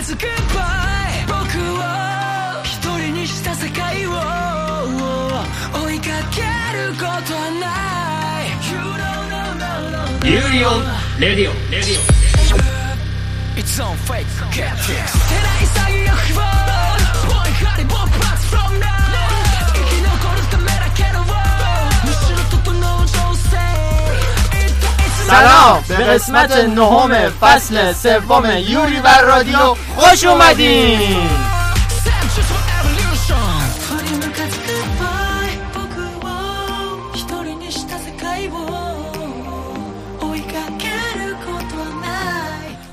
づく場合僕を一人にした世界を追いかけることはない。You don't know, no, no, ユーリオンレディオレディオ It's on سلام. به قسمت نهم فصل سوم یوری بر رادیو خوش اومدین.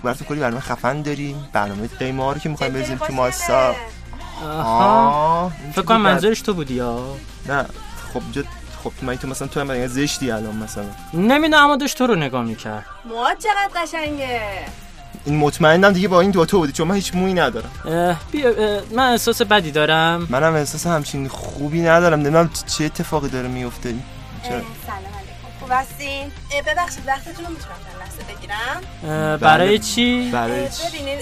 براتون کلی برنامه خفن داریم برنامه قیمه رو که می‌خوایم بزنیم تو ماسا آها. فکر کنم منظورش تو بودی یا نه. خب جد خب من تو مثلا تو هم مثلا زشتی الان مثلا. نمی‌دونم اما داشت تو رو نگاه می‌کرد. موهات چقدر قشنگه. این مطمئنم دیگه با این دوتا بودی چون من هیچ مویی ندارم. اه، بیا اه، من احساس بدی دارم. منم احساس همچین خوبی ندارم. نمی‌دونم چه اتفاقی داره میفته سلام علیکم. خوب هستین؟ ببخشید وقتتون رو می‌تونم لحظه بگیرم؟ برای چی؟ برای چی؟ ببینین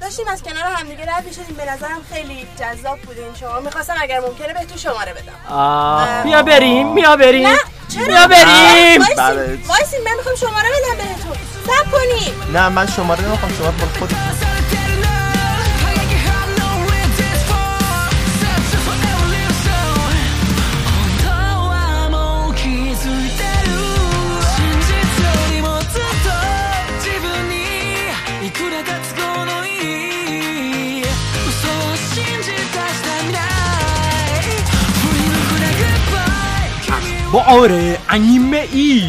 داشتیم از کنار همدیگه رد می‌شدیم. به نظرم خیلی جذاب بودین شما. می‌خواستم اگر ممکنه بهتون شماره بدم. بیا بریم بیا بریم. نه چرا؟ بیا بریم. وایسین وایسین من می‌خوام شماره بدم بهتون. صبر کنین. نه من شماره نمی‌خوام شماره مال آره انیمه ای.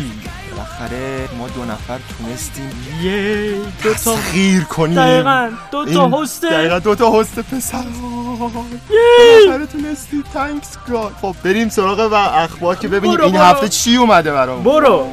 بالاخره ما دو نفر تونستیم یه دو تا تغییر کنیم. دقیقا دو تا هست. دقیقا دو تا هست پسر. بالاخره تونستی thanks God خب بریم سراغ و اخبار که ببینیم برو، این. هفته چی اومده برام برو.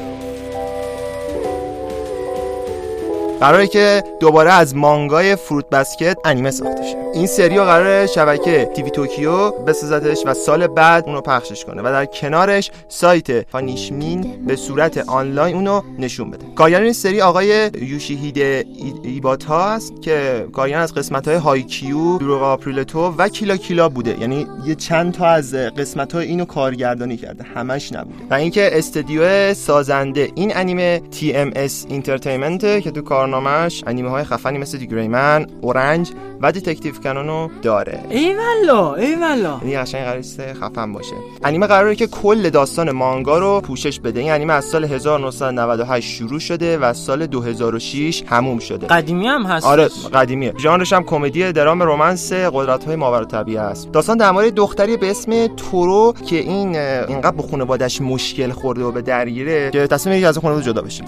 قراره که دوباره از مانگای Fruit Basket انیمه ساخته شه. این سریو قراره شبکه TV توکیو بسازتش و سال بعد اونو پخشش کنه و در کنارش سایت Funimation به صورت آنلاین اونو نشون بده. کارگردان این سری آقای یوشیهیده ای- ایباتا است که کارگردان از قسمت های هایکیو دروغ آپریلتو و Kill la Kill بوده. یعنی یه چند تا از قسمت های اینو کارگردانی کرده. همش نبوده. و اینکه استدیو سازنده این انیمه TMS Entertainment که تو کارنامهش انیمه های خفنی مثل D.Gray-man، Orange و Detective Conan و داره. ایوالا ایوالا یعنی قشنگ قرار است خفن باشه. انیمه قراره که کل داستان مانگا رو پوشش بده. این انیمه از سال 1998 شروع شده و سال 2006 تموم شده. قدیمی هم هست آره قدیمیه ژانرش هم کمدی درام romance قدرت های ماورالطبیعه است. داستان در مورد دختری به اسم تورو که این اینقدر با خانواده‌اش مشکل خورده و به درگیره که تصمیم می‌گیره از خانواده جدا بشه.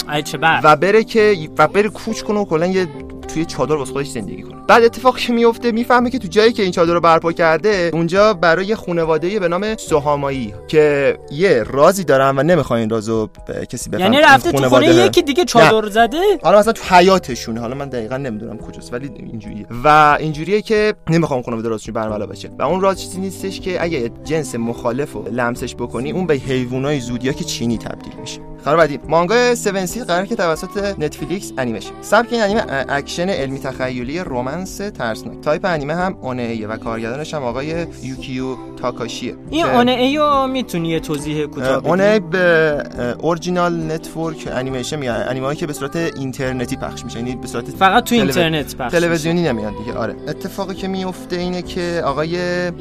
و بره که و بره کوچ کنه و کلا یه توی چادر واسه خودش زندگی کنه. بعد اتفاقی که میفته می‌فهمه که تو جایی که این چادر رو برپا کرده اونجا برای خانواده به نام سوهامایی که یه رازی دارن و نمی‌خوان این رازو به کسی بفهمه یعنی رفته تو خونه یکی دیگه چادر زده؟ حالا مثلا تو حیاتشونه. حالا من دقیقا نمی‌دونم کجاست ولی اینجوریه. و اینجوریه که نمی‌خوام خانواده رازشون برملا بشه. و اون راز چیزی نیستش که اگه جنس مخالف رو لمسش بکنی اون به حیوانای زودیاک چینی تبدیل میشه. خبر بعدی. مانگا 7 سی قرار که توسط نتفلیکس انیمه شه. سبک این انیمه اکشن علمی تخیلی romance ترسناک. تایپ انیمه هم ONA ایه و کارگردانش هم آقای یوکیو تاکاشیه. این که- اونه ایو می‌تونی یه توضیح کوتاه بدی؟ اونه به original network animation میگن انیمه هایی که به صورت اینترنتی پخش میشه. یعنی به صورت فقط تو اینترنت پخش. تلویزیونی نمیاد دیگه. آره. اتفاقی که میفته اینه که آقای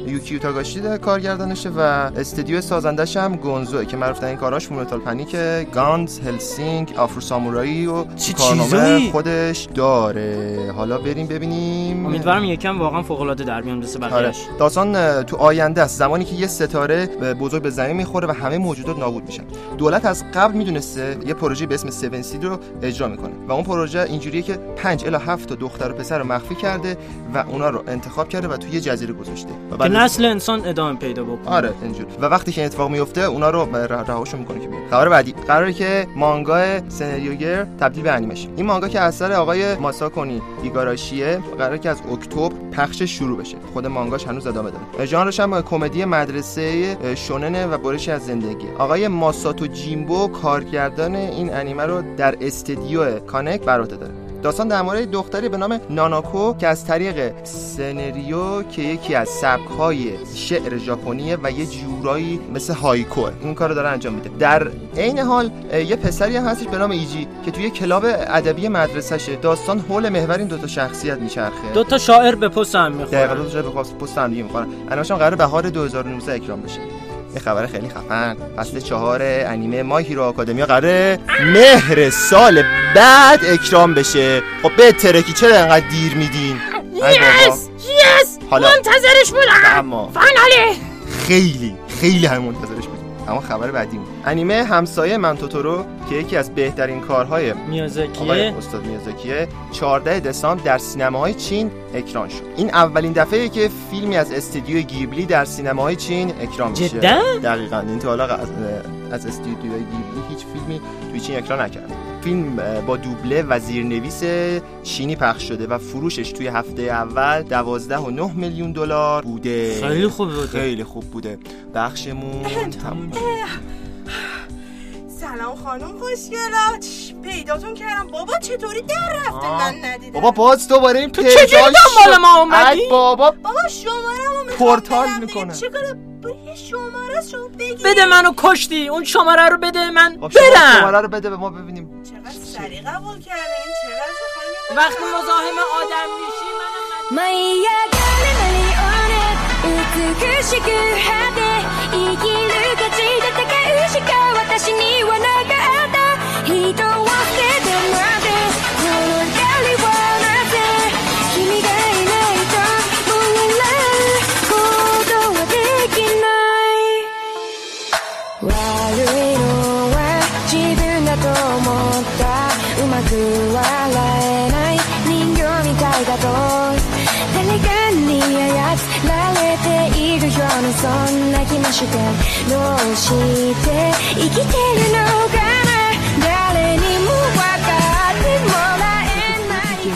یوکیو تاگاشی ده کارگردانشه و استودیو سازندش هم گونزوه که معروف ترین کاراش Full Metal Panic گانز هلسینگ آفرو سامورایی و کارنامه؟ خودش داره. حالا بریم ببینیم. امیدوارم یکم واقعا فوق العاده در بیان مثل آره. داستان تو آینده است. زمانی که یه ستاره بزرگ به زمین می‌خوره و همه موجودات نابود میشن. دولت از قبل می‌دونسته یه پروژه به اسم 7 سید رو اجرا می‌کنه و اون پروژه اینجوریه که 5 الی 7 تا دختر و پسر رو مخفی کرده و اونا رو انتخاب کرده و تو یه جزیره گذاشته. و بعد نسل انسان ادامه پیدا بکنه. آره اینجور و وقتی که اتفاق میفته اونا رو رهاشون می‌کنه که بیان خبر بعدی. قراره که مانگا سناریوگر تبدیل به انیمه این مانگا که اثر آقای ماساکونی ایگاراشیه قراره که از اکتبر پخشش شروع بشه. خود مانگاش هنوز ادامه داره. ژانرش هم کمدی مدرسه شوننه و برشی از زندگی. آقای ماساتو جیمبو کارگردان این انیمه رو در استدیو کانک بر عهده داره. داستان در مورد دختری به نام ناناکو که از طریق سنریو که یکی از سبک‌های شعر ژاپنیه و یه جورایی مثل هایکو. این کارو داره انجام میده. در عین حال یه پسری هم هستش به نام ایجی که توی کلاب ادبی مدرسهشه. داستان حول محور این دوتا شخصیت میچرخه. دو تا شاعر به پست هم دقیقا می‌خورن دو تا جای به پست هم می‌خورن قرار بهار 2019 اکران بشه. یه خبر خیلی خفن. فصل چهار انیمه My Hero Academia قراره مهر سال بعد اکران بشه. خب بترکی چرا انقدر دیر میدین؟ بابا. yes حالا. منتظرش بودم. اما. خیلی خیلی هم منتظرش بود. اما خبر بعدی بود. انیمه همسایه من توتورو که یکی از بهترین کارهای آقای میازاکیه استاد میازاکیه 14 دسامبر در سینماهای چین اکران شد. این اولین دفعه که فیلمی از استودیوی گیبلی در سینماهای چین اکران میشه. جدا؟ دقیقاً. این تا حالا از, از استودیوی گیبلی هیچ فیلمی توی چین اکران نکرد. فیلم با دوبله و زیرنویس چینی پخش شده و فروشش توی هفته اول 12 و 9 میلیون دلار بوده. خیلی خوب بوده. خیلی خوب بوده. بخشمون تموم سلام خانم خوشگلا. پیداتون کردم. بابا چطوری در رفته؟ آه. من ندیدم. بابا باز دوباره این تو چجوری دنبال ما اومدی؟ بابا. بابا شماره پورتال می‌کنه. چیکار شماره شما بگی. بده منو کشتی. اون شماره رو بده. من خب، برم. شماره رو بده به ما ببینیم. چقدر سریع قبول کردین. چقدر وقتی مزاحم آدم میشی یک من 美しく果て生きる価値で戦うしか私にはなかった。人を捨てんな気もしてどうして生きてるのかな誰にも分かってもらえないと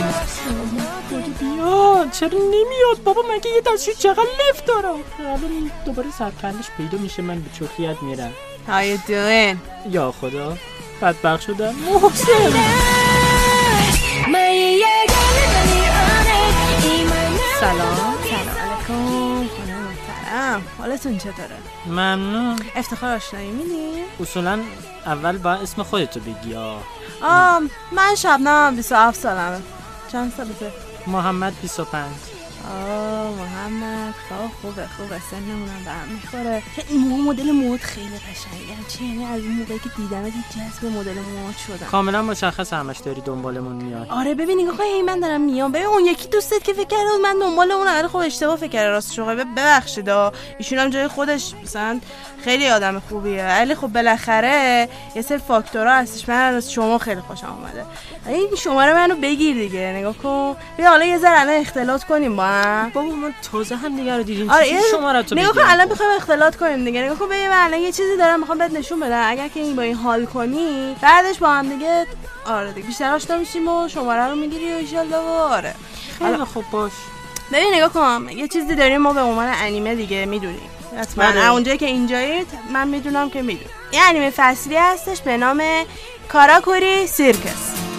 思ってる بیا چرا نمیاد بابا مگه یه دستشوی چقدر لفت داره الان دوباره سرکندش پیدا میشه من به چخیت میرم How you doing? یا خدا بدبخت شدم محسن 舞い上がるマリオネ今な سلام سلام علیکم خانم محترم حالتون چطوره؟ ممنون افتخار آشنایی میدی؟ اصولا اول با اسم خودتو بگی آه. آم من شبنم 27 سالمه چند سالته؟ محمد 25 آه محمد. خواه خوبه خوبه. سنمونم به هم می‌خوره. که این موها مدل مود خیلی قشنگه. چه یعنی از اون موقعی که دیدم یه جذب مدل موهات شدم. کاملا مشخص همش داری دنبالمون میاد آره ببین نگاه کن هی من دارم میام. ببین اون یکی دوستت که فکر کرده بود من دنبال اون ولی خب اشتباه فکر کرده. راستش رو بب- ببخشید. ایشون هم جای خودش مثلا خیلی آدم خوبیه. ولی خب بالاخره یه سری فاکتورها هستش. من از شما خیلی خوشم اومده. این شماره منو بگیر دیگه. نگاه کن. بیا حالا یه ذره اختلاط کنیم با هم. بابا ما تازه هم دیگه رو دیدیم. آره یه- شماره تو نگاه کن؟ الان می‌خوایم اختلاط کنیم دیگه. نگاه کن ببین من الان یه چیزی دارم می‌خوام بهت نشون بدم. اگر که این با این حال کنی بعدش با هم دیگه آره دیگه بیشتر آشنا میشیم و شماره رو می‌گیری و ایشالله و آره. خیلی خوب باش. ببین نگاه کن یه چیزی داریم ما به عنوان انیمه دیگه می‌دونیم. حتما. بله. اونجایی که اینجایی من می‌دونم که می‌دونم یه انیمه فصلی هستش به نام کاراکوری سیرکس.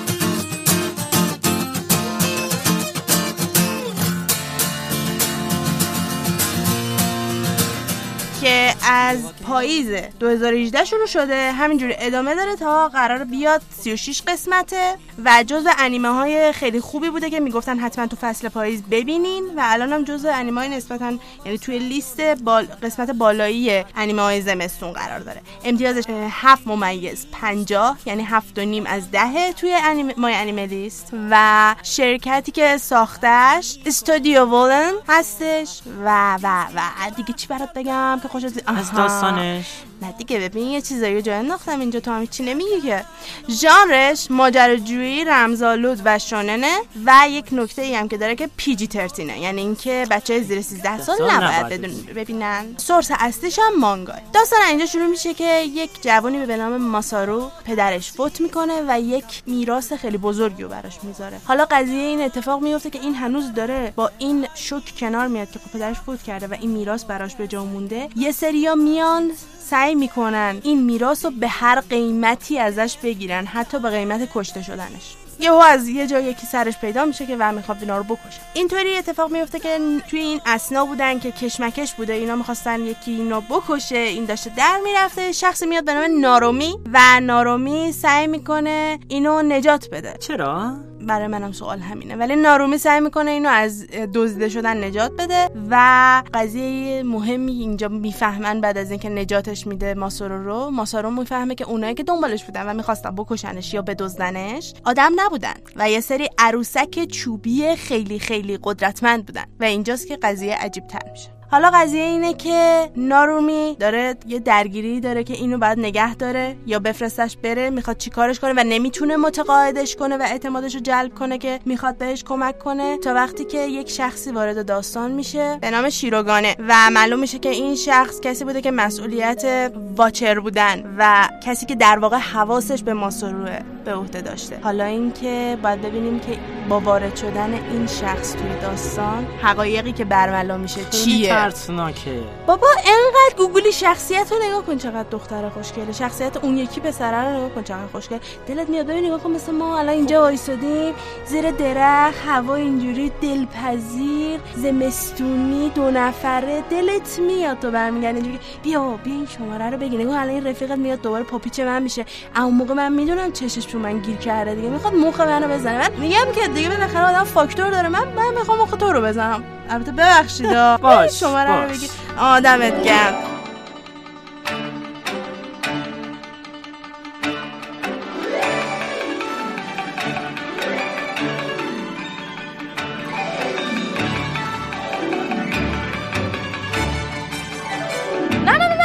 که از پاییز 2018 شروع شده. همینجوری ادامه داره تا قرار بیاد 36 قسمته و جز انیمه های خیلی خوبی بوده که می‌گفتن حتما تو فصل پاییز ببینین و الان هم جز انیمه های نسبتا یعنی توی لیست بال... قسمت بالایی انیمه های زمستون قرار داره. امتیازش اه، 7 ممیز 50 یعنی 7 و نیم از دهه توی انیمه مای انیمه لیست و شرکتی که ساختش استودیو ولن هستش و و و. دیگه چی برات بگم؟ خوشت از داستانش. نه دیگه ببین یه چیزایی جای انداختم اینجا تو هم چی نمیگی که. ژانرش ماجراجویی رمزآلود و شوننه و یک نکته ای هم که داره که پیجی ترتینه. یعنی اینکه بچه زیر 13 سال نباید بدون ببینن. سورس اصلیش هم مانگا داستان اینجا شروع میشه که یک جوانی به نام ماسارو پدرش فوت می‌کنه و یک میراث خیلی بزرگی رو براش می‌ذاره. حالا قضیه این اتفاق میفته که این هنوز داره با این شوک کنار میاد که خب پدرش فوت کرده و این میراث براش به جا مونده. یه سریا میان سعی می‌کنن این میراث رو به هر قیمتی ازش بگیرن حتی به قیمت کشته شدنش. یهو از یه جا یکی سرش پیدا میشه که و می‌خواد اینا رو بکشه. اینطوری اتفاق میفته که توی این اسنا بودن که کشمکش بوده اینا می‌خواستن یکی اینو بکشه این داشته در می‌رفته. شخصی میاد به نام نارومی و نارومی سعی می‌کنه اینو نجات بده. چرا؟ برای منم سوال همینه. ولی نارومی سعی می‌کنه اینو از دزدیده شدن نجات بده و قضیه مهمی اینجا می‌فهمن بعد از اینکه نجاتش میده ماسورو رو. ماسورو می‌فهمه که اونایی که دنبالش بودن و می‌خواستن بکشنش یا بدزدنش آدم نبودن و یه سری عروسک چوبی خیلی خیلی قدرتمند بودن و اینجاست که قضیه عجیب تر میشه. حالا قضیه اینه که نارومی داره یه درگیری داره که اینو باید نگه داره یا بفرستش بره می‌خواد چیکارش کنه و نمی‌تونه متقاعدش کنه و اعتمادش رو جلب کنه که می‌خواد بهش کمک کنه. تا وقتی که یک شخصی وارد داستان میشه به نام شیروگانه و معلوم میشه که این شخص کسی بوده که مسئولیت واچر بودن و کسی که در واقع حواسش به ماسوروه به عهده داشته. حالا اینکه باید ببینیم که با وارد شدن این شخص توی داستان حقایقی که برملا میشه چیه؟ ترسناکه بابا انقدر گوگلی شخصیت رو نگاه کن چقدر دختر خوشگله. شخصیت اون یکی پسره رو نگاه کن چقدر خوشگل دلت میاد ببین نگاه کن مثل ما الان اینجا وایسادیم. زیر درخت هوا اینجوری دلپذیر زمستونی دو نفره. دلت میاد تو برمیگردی اینجوری. بیا بیا این شماره رو بگی. نگاه الان این رفیقت میاد دوباره پاپیچ من میشه. اما موقع من می‌دونم چشش تو من گیر کرده دیگه. می‌خواد مخ منو بزنه. من میگم که دیگه بالاخره آدم فاکتور داره. من من می‌خوام مخ تو رو بزنم. البته ببخشید. باش، شماره رو. بگی آدمت گرم.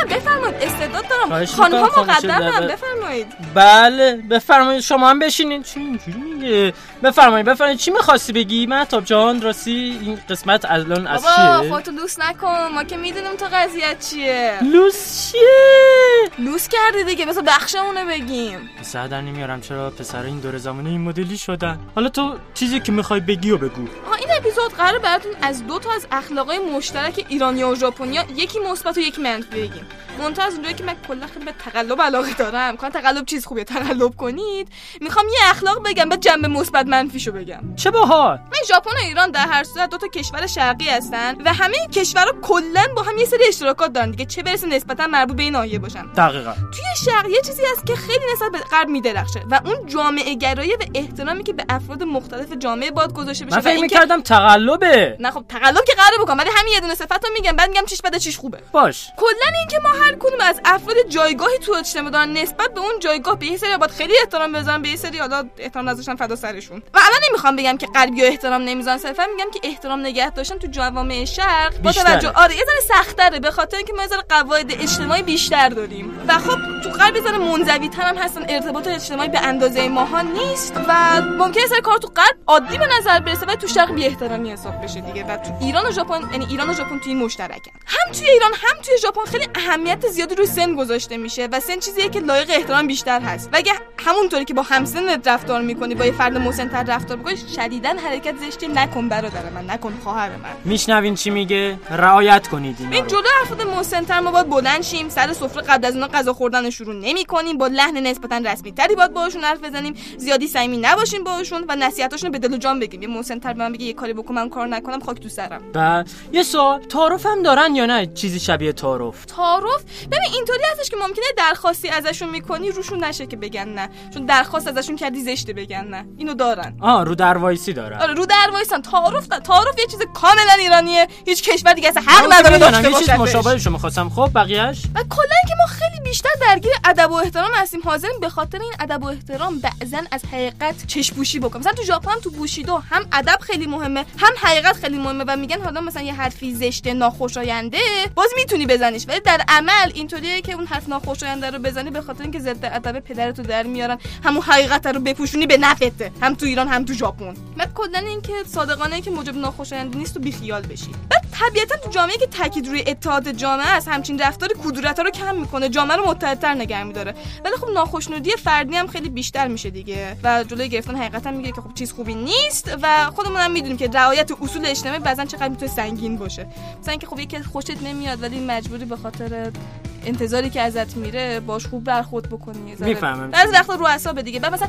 بفرمایید. خواهش خانم ها خانم مقدمم شده. بفرمایید. بله بفرمایید شما هم بشینین. چی اینجوری میگه؟ بفرمایید بفرمایید. چی می‌خواستی بگی؟ مهتاب جان راستی این قسمت الان از بابا چیه؟ خودتو لوس نکن. ما که می‌دونیم تو قضیت چیه. لوس چیه؟ لوس کردی دیگه. بس بخشمونه بگیم. سر در نمیارم. چرا پسر این دور زمانه این مدلی شدن؟ حالا تو چیزی که می‌خوای بگی و بگو. آها این اپیزود قرار براتون از دو تا از اخلاقای مشترک ایرانیا و ژاپنیا یکی مثبت و یکی منفی بگیم. منتها از اونجایی که من کلا خیلی به تقلب علاقه دارم. کان تقلب چیز خوبیه. تقلب کنید. می‌خوام یه اخلاق بگم بعد جنبه مثبت منفیشو بگم. چه باحال. من ژاپن و ایران در هر صورت دو تا کشور شرقی هستن و همه این کشورها کلا با هم یه سری اشتراکات دارن دیگه. چه برسه نسبتا مربوط به این ناحیه باشن. دقیقا. توی شرق یه چیزی هست که خیلی نسبت به غرب میدرخشه و اون جامعه گرایی و احترامی که به افراد مختلف جامعه باید گذاشته بشه من فکر می‌کردم تقلبه. نه خب تقلب که قراره بکنم ولی همین یه دونه صفت رو میگم بعد میگم چیش بده چیش خوبه. باش. کلا اینکه ما هر کدوم از افراد جایگاهی تو اجتماع دارن نسبت به اون جایگاه به یه سری باید خیلی احترام بذارن به یه سری حالا احترام نذاشتن فدا سرشون. و الان نمی‌خوام بگم که غربی احترام نمی‌ذارن صرفا میگم که احترام نگه داشتن تو جوامع شرق. با. توجه آره یه ذره سخت‌تره به خاطر اینکه ما یه ذره قواعد اجتماعی بیشتر داریم. و خب تو غرب یه ذره منزوی هم هستن ارتباط اجتماعی به اندازه ماها نیست و ممکنه سری کار تو غرب عادی به نظر برسه ولی تو شرق بی احترامی حساب بشه دیگه. و تو ایران و ژاپن یعنی ایران و ژاپن تو این مشترکن. هم توی ایران هم توی ژاپن خیلی اهمیت زیادی روی سن گذاشته میشه و سن چیزیه که لایق احترام بیشتر هست. و اگه همونطوری که با همسنت رفتار می‌کنی با یه فرد مسنتر رفتار می‌کنی شدیدا حرکت زشتی نکن برادر من نکن خواهر من. میشنوین چی میگه؟ رعایت کنید اینا این. جلو افراد مسنتر ما باید بلند شیم سر سفره قبل از اینا غذا خوردن رو شروع نمی کنیم با لحن نسبتا رسمی تری باید باهاشون حرف بزنیم. زیادی صمیمی نباشیم باهاشون و نصیحتاشون به دل و جان بگیم. یه مسنتر به من بگه یه کاری بکن من کار نکنم خاک تو سرم. و یه سوال تعارف هم دارن یا نه چیزی شبیه تعارف؟ تعارف؟ ببین اینطوری هستش که ممکنه درخواستی ازشون می‌کنی روشون نشه که بگن نه. چون درخواست ازشون کردی زشته بگن نه. اینو دارن. آه رو در وایسی دارن. آره رو در وایسن تعارف. تعارف یه چیز کاملا ایرانیه. هیچ کشور دیگه اصلا حق نداره داشته یه چیز باشه مشابهش رو می‌خواستم. خب بقیهش و کلا اینکه ما خیلی بیشتر درگیر ادب و احترام هستیم حاضرین به خاطر این ادب و احترام بعضا از حقیقت چشپوشی بکنیم. مثلا تو ژاپن هم تو بوشیدو هم ادب خیلی مهمه هم حقیقت خیلی مهمه و میگن حالا مثلا یه حرفی زشت ناخوشاینده باز می‌تونی بزنیش. ولی در عمل اینطوریه که اون حرف ناخوشاینده رو بزنی به خاطر اینکه ضد ادب پدرتو در میارن. همون حقیقت رو بپوشونی به نفته هم تو ایران هم تو ژاپن. بعد کلا اینکه صادقانه که موجب ناخوشاینده نیست و بیخیال بشی. بعد طبیعتا تو جامعه که تاکید روی اتحاد جامعه است همچین رفتار کدورت رو کم می‌کنه. جامعه رو متحدتر نگه میداره. ولی خب ناخشنودی فردی هم خیلی بیشتر میشه دیگه. و جلوی گرفتن حقیقت هم میگه که خب چیز خوبی نیست و خودمون هم می‌دونیم که رعایت اصول اجتماعی بعضا چقدر می‌تونه سنگین باشه. مثلا اینکه خب یکی خوشت نمیاد ولی مجبوری به خاطر انتظاری که ازت میره باش خوب برخورد بکنی. می‌فهمم. بعضی وقتا رو اعصاب دیگه. بعد مثلا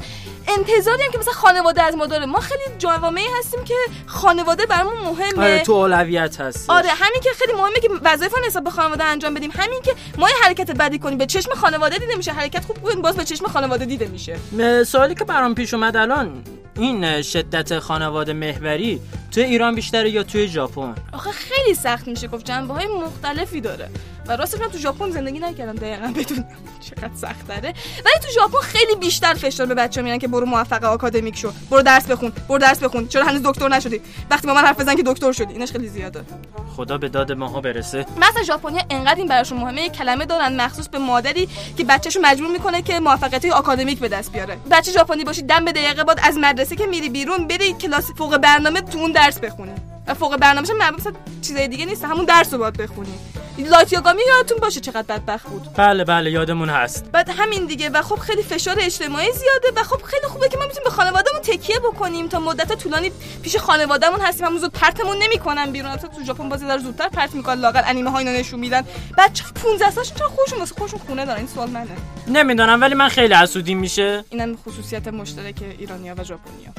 انتظاری هم که مثلا خانواده از ما داره. ما خیلی جوامعی هستیم که خانواده برامون مهمه. آره تو اولویت هست آره همین که خیلی مهمه که وظایف رو نسبت به خانواده انجام بدیم. همین که ما یه حرکت بدی کنیم. به چشم خانواده دیده میشه. حرکت خوب کنیم باز به چشم خانواده دیده میشه. سوالی که برام پیش اومد الان این شدت خانواده محوری توی ایران بیشتره یا توی ژاپن؟ آخه خیلی سخت میشه. گفت جنبه های مختلفی داره. و راستش من تو ژاپن زندگی نکردم دقیقا بدونم چقدر سخت داره ولی تو ژاپن خیلی بیشتر فشار به بچه میارن که برو موفق آکادمیک شو. برو درس بخون برو درس بخون. چرا هنوز دکتر نشدی؟ وقتی با من حرف بزن که دکتر شدی. اینش خیلی زیاده. خدا به داد ماها برسه. مثلا ژاپنیا انقدر این براشون مهمه یه کلمه دارن مخصوص به مادری که بچه‌شو مجبور می‌کنه که موفقیت آکادمیک به دست بیاره. بچه ژاپنی باشی دم به دقیقه بعد از مدرسه که میری بیرون بری کلاس فوق برنامه تو اون درس بخونی. و فوق برنامه‌ش هم مثلا چیزای دیگه نیست. همون درس رو باید بخونی. لایت یاگامی یادتون باشه چقدر بدبخت بود. بله بله یادمون هست. بعد همین دیگه. و خب خیلی فشار اجتماعی زیاده و خب خیلی خوبه که ما می‌تونیم به خانوادهمون تکیه بکنیم تا مدت طولانی پیش خانوادهمون هستیم. همون زود پرتمون نمی‌کنن بیرون. اصلا تو ژاپن بازی داره زودتر پرت می‌کنن لاقل انیمه ها اینو نشون میدن. بچه 15 سالشون چرا خودشون واسه خودشون خونه دارن؟ این سوال منه. نمی‌دونم ولی من خیلی حسودیم میشه. اینم خصوصیت مشترک ایرانیا و ژاپنیا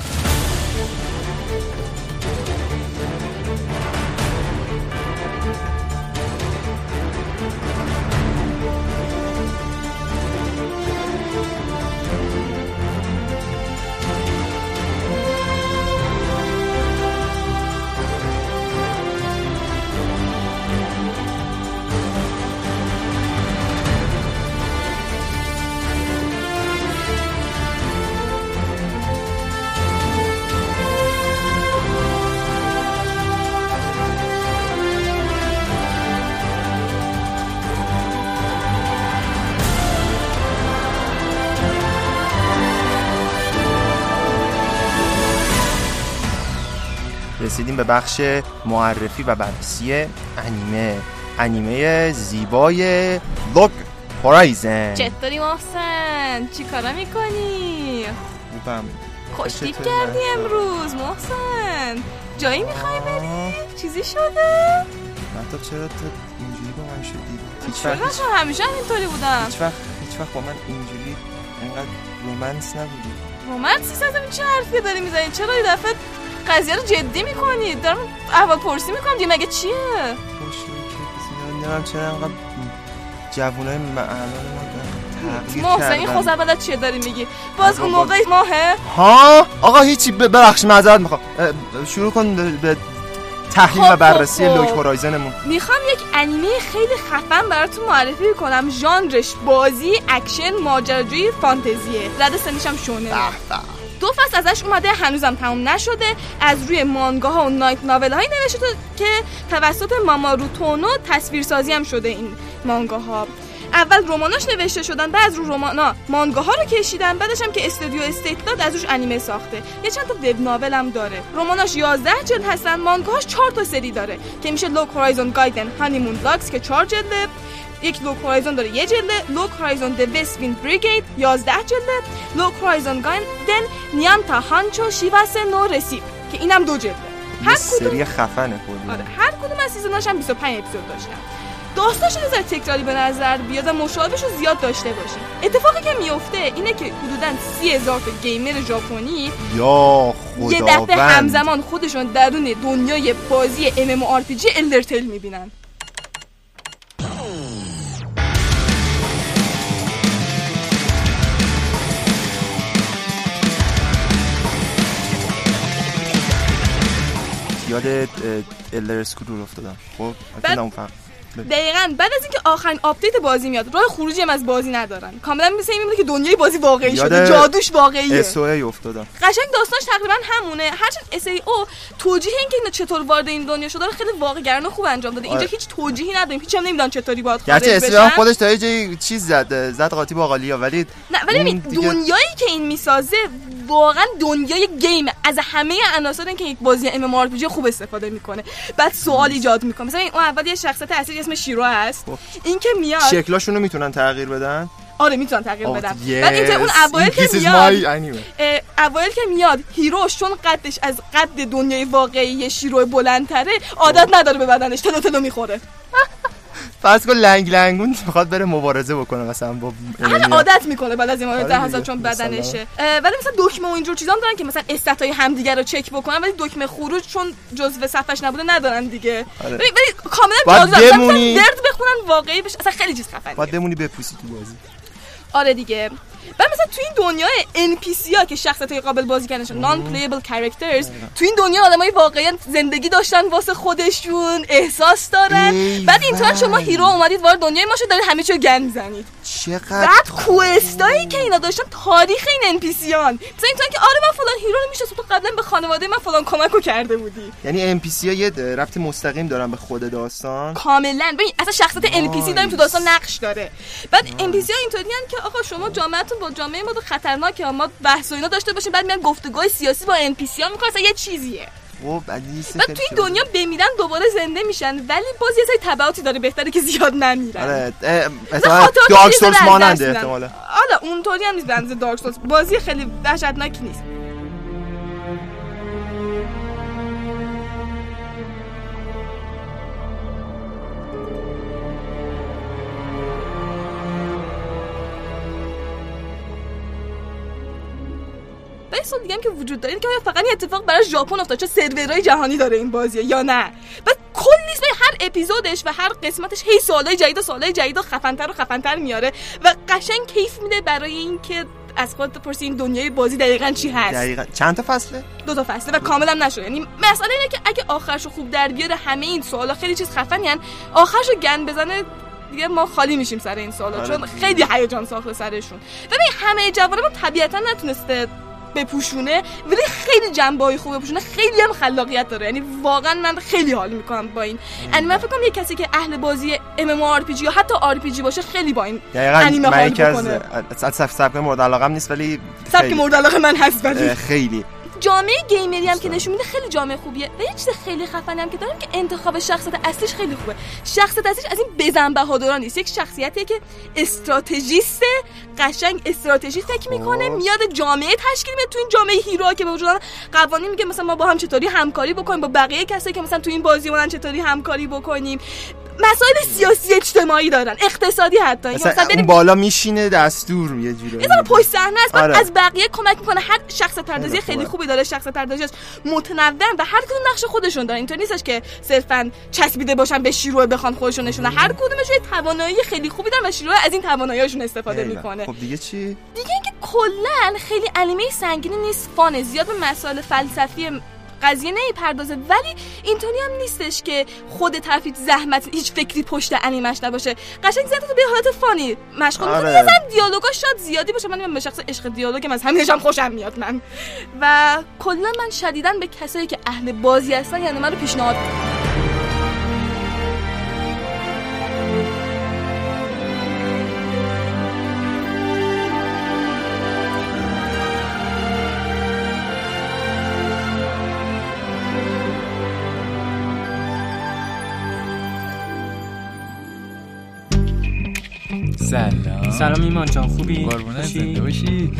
به بخش معرفی و بررسی انیمه. انیمه زیبای لوک هورایزن چطوری محسن؟ چی کارا می‌کنی؟ خوبم. خوشتیپ چطور کردی؟ امروز محسن. جایی می‌خوای بری؟ چیزی شده؟ مهتاب چرا تو اینجوری با من شدی؟ چرا من همیشه همینطوری بودم؟ هیچ وقت هیچ وقت با من اینجوری انقدر رومنس نبودی. رومنسی سازم چه حرفی داری می‌زنی؟ چرا این دفعه قضیه رو جدی می‌کنی؟ دارم احوال پرسی می‌کنم دیگه مگه چیه؟ نمی‌دونم چرا انقدر جوانای تغییر محسن این کردن. خزعبلات چیه داری میگی؟ باز اون. موقع ماهه؟ ها؟ آقا هیچی. ببخش معذرت می‌خوام. شروع کن به- تحلیل خب، و بررسی خب، خب. Log Horizon مون. می‌خوام یک انیمه خیلی خفن براتون معرفی کنم. ژانرش بازی اکشن ماجراجویی فانتزیه. رد سنیش هم شونه دو فصل ازش اومده هنوزم تموم نشده. از روی مانگاها و light novel هایی نوشته که توسط مامارو تونو تصویرسازی هم شده این مانگاها. اول رماناش نوشته شدن بعد از رو رمانا مانگاها رو کشیدن بعدش هم که استودیو استیت داد از روش انیمه ساخته. یه چند تا web novel هم داره. رماناش 11 جلد هستن مانگاهاش 4 تا سری داره که میشه Log Horizon Gaiden Honey Moon Logs که 4 جلده. یک Log Horizon داره یه جلده Log Horizon The West Wind Brigade 11 جلده لوک هورایزون گایدن نیانتا هانچو شیواسه نو رسیب که اینم دو جلده هر سری کدوم خفنه کلی آره هر کدوم از سیزناش هم 25 اپیزود داشتن داستانش ذره تکراری به نظر بیاد و مشابهش رو زیاد داشته باشیم اتفاقی که میفته اینه که حدودا سی هزار تا گیمر ژاپنی یا یه دفعه خداوند همزمان خودشون درون دنیای بازی MMORPG الدرتل می‌بینن یاد Elder Scroll افتادم. خب بعد- اون فرق دقیقا بعد از اینکه آخرین update بازی میاد راه خروجی هم از بازی ندارن. کاملا مثل این میمونه که دنیای بازی واقعی شده جادوش واقعیه. اس افتادم. قشنگ داستانش تقریبا همونه. هرچند SAO توجیه این که اینا چطور وارد این دنیا شده رو خیلی واقعگرانه خوب انجام داده. اینجا آره. هیچ توجیهی نداریم. هیچ هم نمی‌دونن چطوری باید خارج گرچه اس خودش تا یه چیز زد زد قاطی با قالیا ولی نه ولی دنیایی که این می‌سازه واقعا دنیای گیمه از همه عناصر که یک بازی ام ام خوب استفاده می‌کنه. بعد سوال ایجاد می‌کنه. مثلا این اون اول یه شخصیت اصلی اسم شیرو هست. خب. این که میاد شکلاشون رو می‌تونن تغییر بدن؟ آره می‌تونن تغییر بدن. بعد اینکه اون اوایل که میاد اوایل که میاد هیروش چون قدش از قد دنیای واقعی شیرو بلندتره عادت نداره به بدنش تلو تلو می‌خوره فرض کن لنگ لنگون می‌خواد بره مبارزه بکنه مثلا با انمی. عادت می‌کنه بعد از این مورد آره. حساب چون. بدنشه ولی مثلا دکمه و اینجور چیزا دارن که مثلا stat ای همدیگه رو چک بکنن ولی دکمه خروج چون جزء صفحش نبوده ندارن دیگه آره. ولی کاملا بمونی. درد بخونن واقعی بشه اصلا خیلی چیز خفنیه باید بمونی بپوسی تو بازی آره دیگه بعد مثلا تو این دنیای NPC ها که شخصیت های قابل بازی کردنشون non playable characters تو این دنیا آدمای واقعا زندگی داشتن واسه خودشون احساس دارن. بعد اینطور شما. یهو اومدید وارد دنیای ما شد دارید همه چی رو گند می‌زنید چقدر بعد quest هایی که اینا داشتن تاریخ این NPC هان. مثلا اینطور که آره من فلان hero رو می‌شناسم تو قبلا به خانواده من فلان کمک رو کرده بودی. یعنی NPC ها یه ربط مستقیم دارن به خود داستان؟ کاملا. ببین اصلا شخصیت NPC داریم تو داستان نقش داره. بعد NPC ها اینطوری که آقا شما جامعهتون با جامعه ما خطرناکه ما بحث و اینا داشته باشیم بعد میان گفتگوهای سیاسی با NPC ها می‌کنن یه چیزیه. خب بعد تو این دنیا بمیرن دوباره زنده میشن ولی باز یه سری تبعاتی داره بهتره که زیاد نمیرن. آره دارک سولز ماننده. احتمالا. حالا اونطوری هم نیست اندازه دارک سولز بازی خیلی وحشتناکی نیست. سوال دیگه هم که وجود داره. که فقط این اتفاق برای ژاپن افتاد؟ چه سرورهای جهانی داره این بازیه یا نه؟ و کلی به هر اپیزودش و هر قسمتش هی سوالای جدید و سوالای جدید و خفنتر و خفنتر میاره و قشنگ کیف میده برای اینکه از خودت بپرسی این دنیای بازی دقیقا چی هست. دقیقا. چند تا فصله؟ دو تا فصله و کاملا نشد یعنی مسئله اینه که اگه آخرشو خوب در بیاره همه این سوالا خیلی چیز خفنی هن آخرشو گند بزنه دیگه ما خالی میشیم سر این سوالا آره چون. خیلی هیجان ساخته سرشون. ببین همه جوانب طبیعتا نتونسته بپوشونه ولی خیلی جنبه های خوب بپوشونه. خیلی هم خلاقیت داره. یعنی واقعا من خیلی حال می‌کنم با این. یعنی من فکر کنم یه کسی که اهل بازی ام ام RPG یا حتی آر پی جی باشه خیلی با این انیمه حال از بکنه از سبک مورد علاقم نیست ولی سبک. مورد علاقه من هست ولی خیلی. جامعه gamer ی هم که نشون میده خیلی جامعه خوبیه. و یه چیز خیلی خفنی هم که دارم که انتخاب شخصیت اصلیش خیلی خوبه. شخصیت اصلیش از این بزن بهادرا نیست. یک شخصیتیه که استراتژیست قشنگ استراتژی فکر می‌کنه خب. میاد جامعه تشکیل میده. تو این جامعه hero که به وجود. قوانین میگه مثلا ما با هم چطوری همکاری بکنیم با بقیه کسایی که مثلا تو این بازی مونن چطوری همکاری بکنیم. مسائل سیاسی اجتماعی دارن اقتصادی حتی. مثلا مثلا اون بالا میشینه دستور یه جوری. یه پشت صحنه است. آره. از بقیه کمک می‌کنه. هر شخص پردازی خیلی. خوبی داره شخص پردازیش متنوع و هر کدوم نقش خودشون دارن. اینطور نیستش که صرفا چسبیده باشن به شیروه بخوان خودشون نشونه هر کدومش یه توانایی خیلی خوبی دارن و شیروه از این تواناییاشون استفاده خیلی. می‌کنه. خب دیگه چی؟ دیگه اینکه کلا خیلی انیمه سنگینی نیست فانه زیاد به مسائل فلسفی قضیه نمی‌پردازه. ولی اینطوری هم نیستش که خود طرفی زحمت هیچ فکری پشت انیمش نباشه. قشنگ زیاد تو به حالت فانی. مشغول آره. آره. مثلا دیالوگاش شاید زیادی باشه. من به شخص عشق دیالوگم از همینش هم خوشم میاد من. و کلا من شدیداً به کسایی که اهل بازی هستن یعنی من رو پیشنهاد سلام سلام ایمان جان خوبی؟ قربونت؟ زنده باشی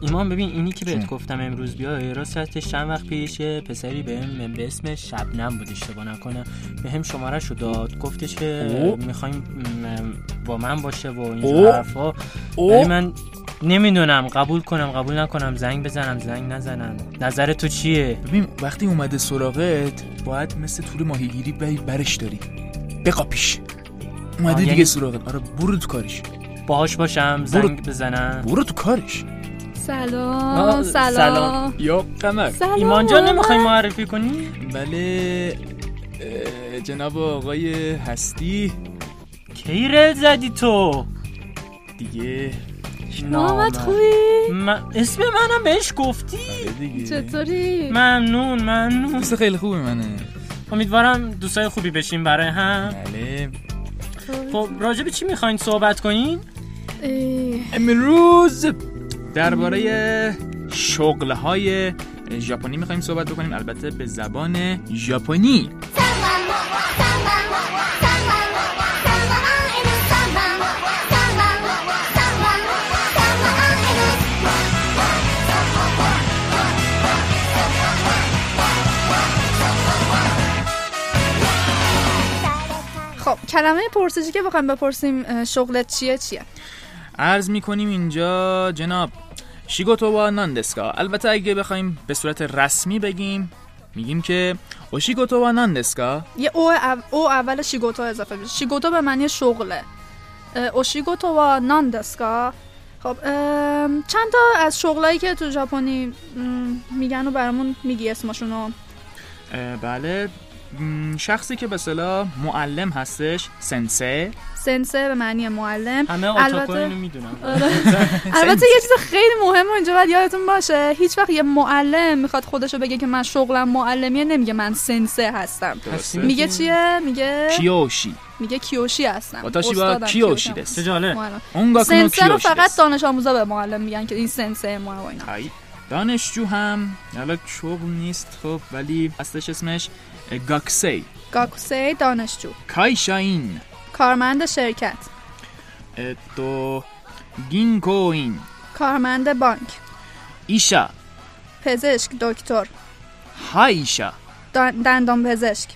ایمان ببین اینی که بهت؟ گفتم امروز بیا راستش چند وقت پیش پسری بهم به اسم شبنم بود اشتباه نکنه به هم شماره شو داد گفتش که. می‌خوایم با من باشه و. اینجور حرفا. ولی من نمی‌دونم قبول کنم قبول نکنم زنگ بزنم زنگ نزنم نظر تو چیه ببین وقتی اومده سراغت باید مثل طول ماهیگیری برش داری بقاپیش اومده آه، دیگه یعنی- سراغت. آره برو تو کارش. باهاش باشم زنگ بزنم. برو تو کارش. سلام آه، سلام. سلام. یا قمر. سلام. ایمان جان نمی‌خوای معرفی کنی؟ بله جناب آقای هستی. کی رل زدی تو؟ دیگه. نامرد. خوبی؟ من اسم منم بهش گفتی؟ دیگه. چطوری؟ ممنون ممنون. دوست خیلی خوبی منه. امیدوارم دوستای خوبی بشیم برای هم. بله. خب راجع به چی می‌خواین صحبت کنین؟ امروز درباره شغل های ژاپنی می‌خوایم صحبت بکنیم البته به زبان ژاپنی. خب کلمه پرسشی که بخوایم بپرسیم شغلت چیه؟ چیه؟ عرض می‌کنیم اینجا جناب شیگوتو و ناندسکا. البته اگه بخوایم به صورت رسمی بگیم میگیم که اوشیگوتو و ناندسکا. یه او, او, او اول شیگوتو اضافه میشه شیگوتو به معنی شغله. اوشیگوتو و ناندسکا. خب چند تا از شغلایی که تو ژاپنی میگن و برامون میگی اسمشونو؟ اه، بله. شخصی که به اصطلاح معلم هستش سنسه. سنسه به معنی معلم. همه البته- می‌دونم البته یه چیز خیلی مهم اینجا باید یادتون باشه هیچ وقت یه معلم می‌خواد خودشو بگه که من شغلم معلمیه نمیگه من سنسه هستم. میگه چیه؟ میگه کیوشی. میگه کیوشی هستم. واتاشی وا استادم کیوشی دست چه جالب. سنسه رو فقط. دانش آموزا به معلم میگن که این سنسه ما و اینا. های. دانشجو هم. حالا شغل نیست خب ولی هستش اسمش گاکسی. گاکوسه دانشجو. کایشاین. کارمند شرکت. تو گینکوین. کارمند بانک. ایشا. پزشک دکتر. هایشا. دان- دندان پزشک.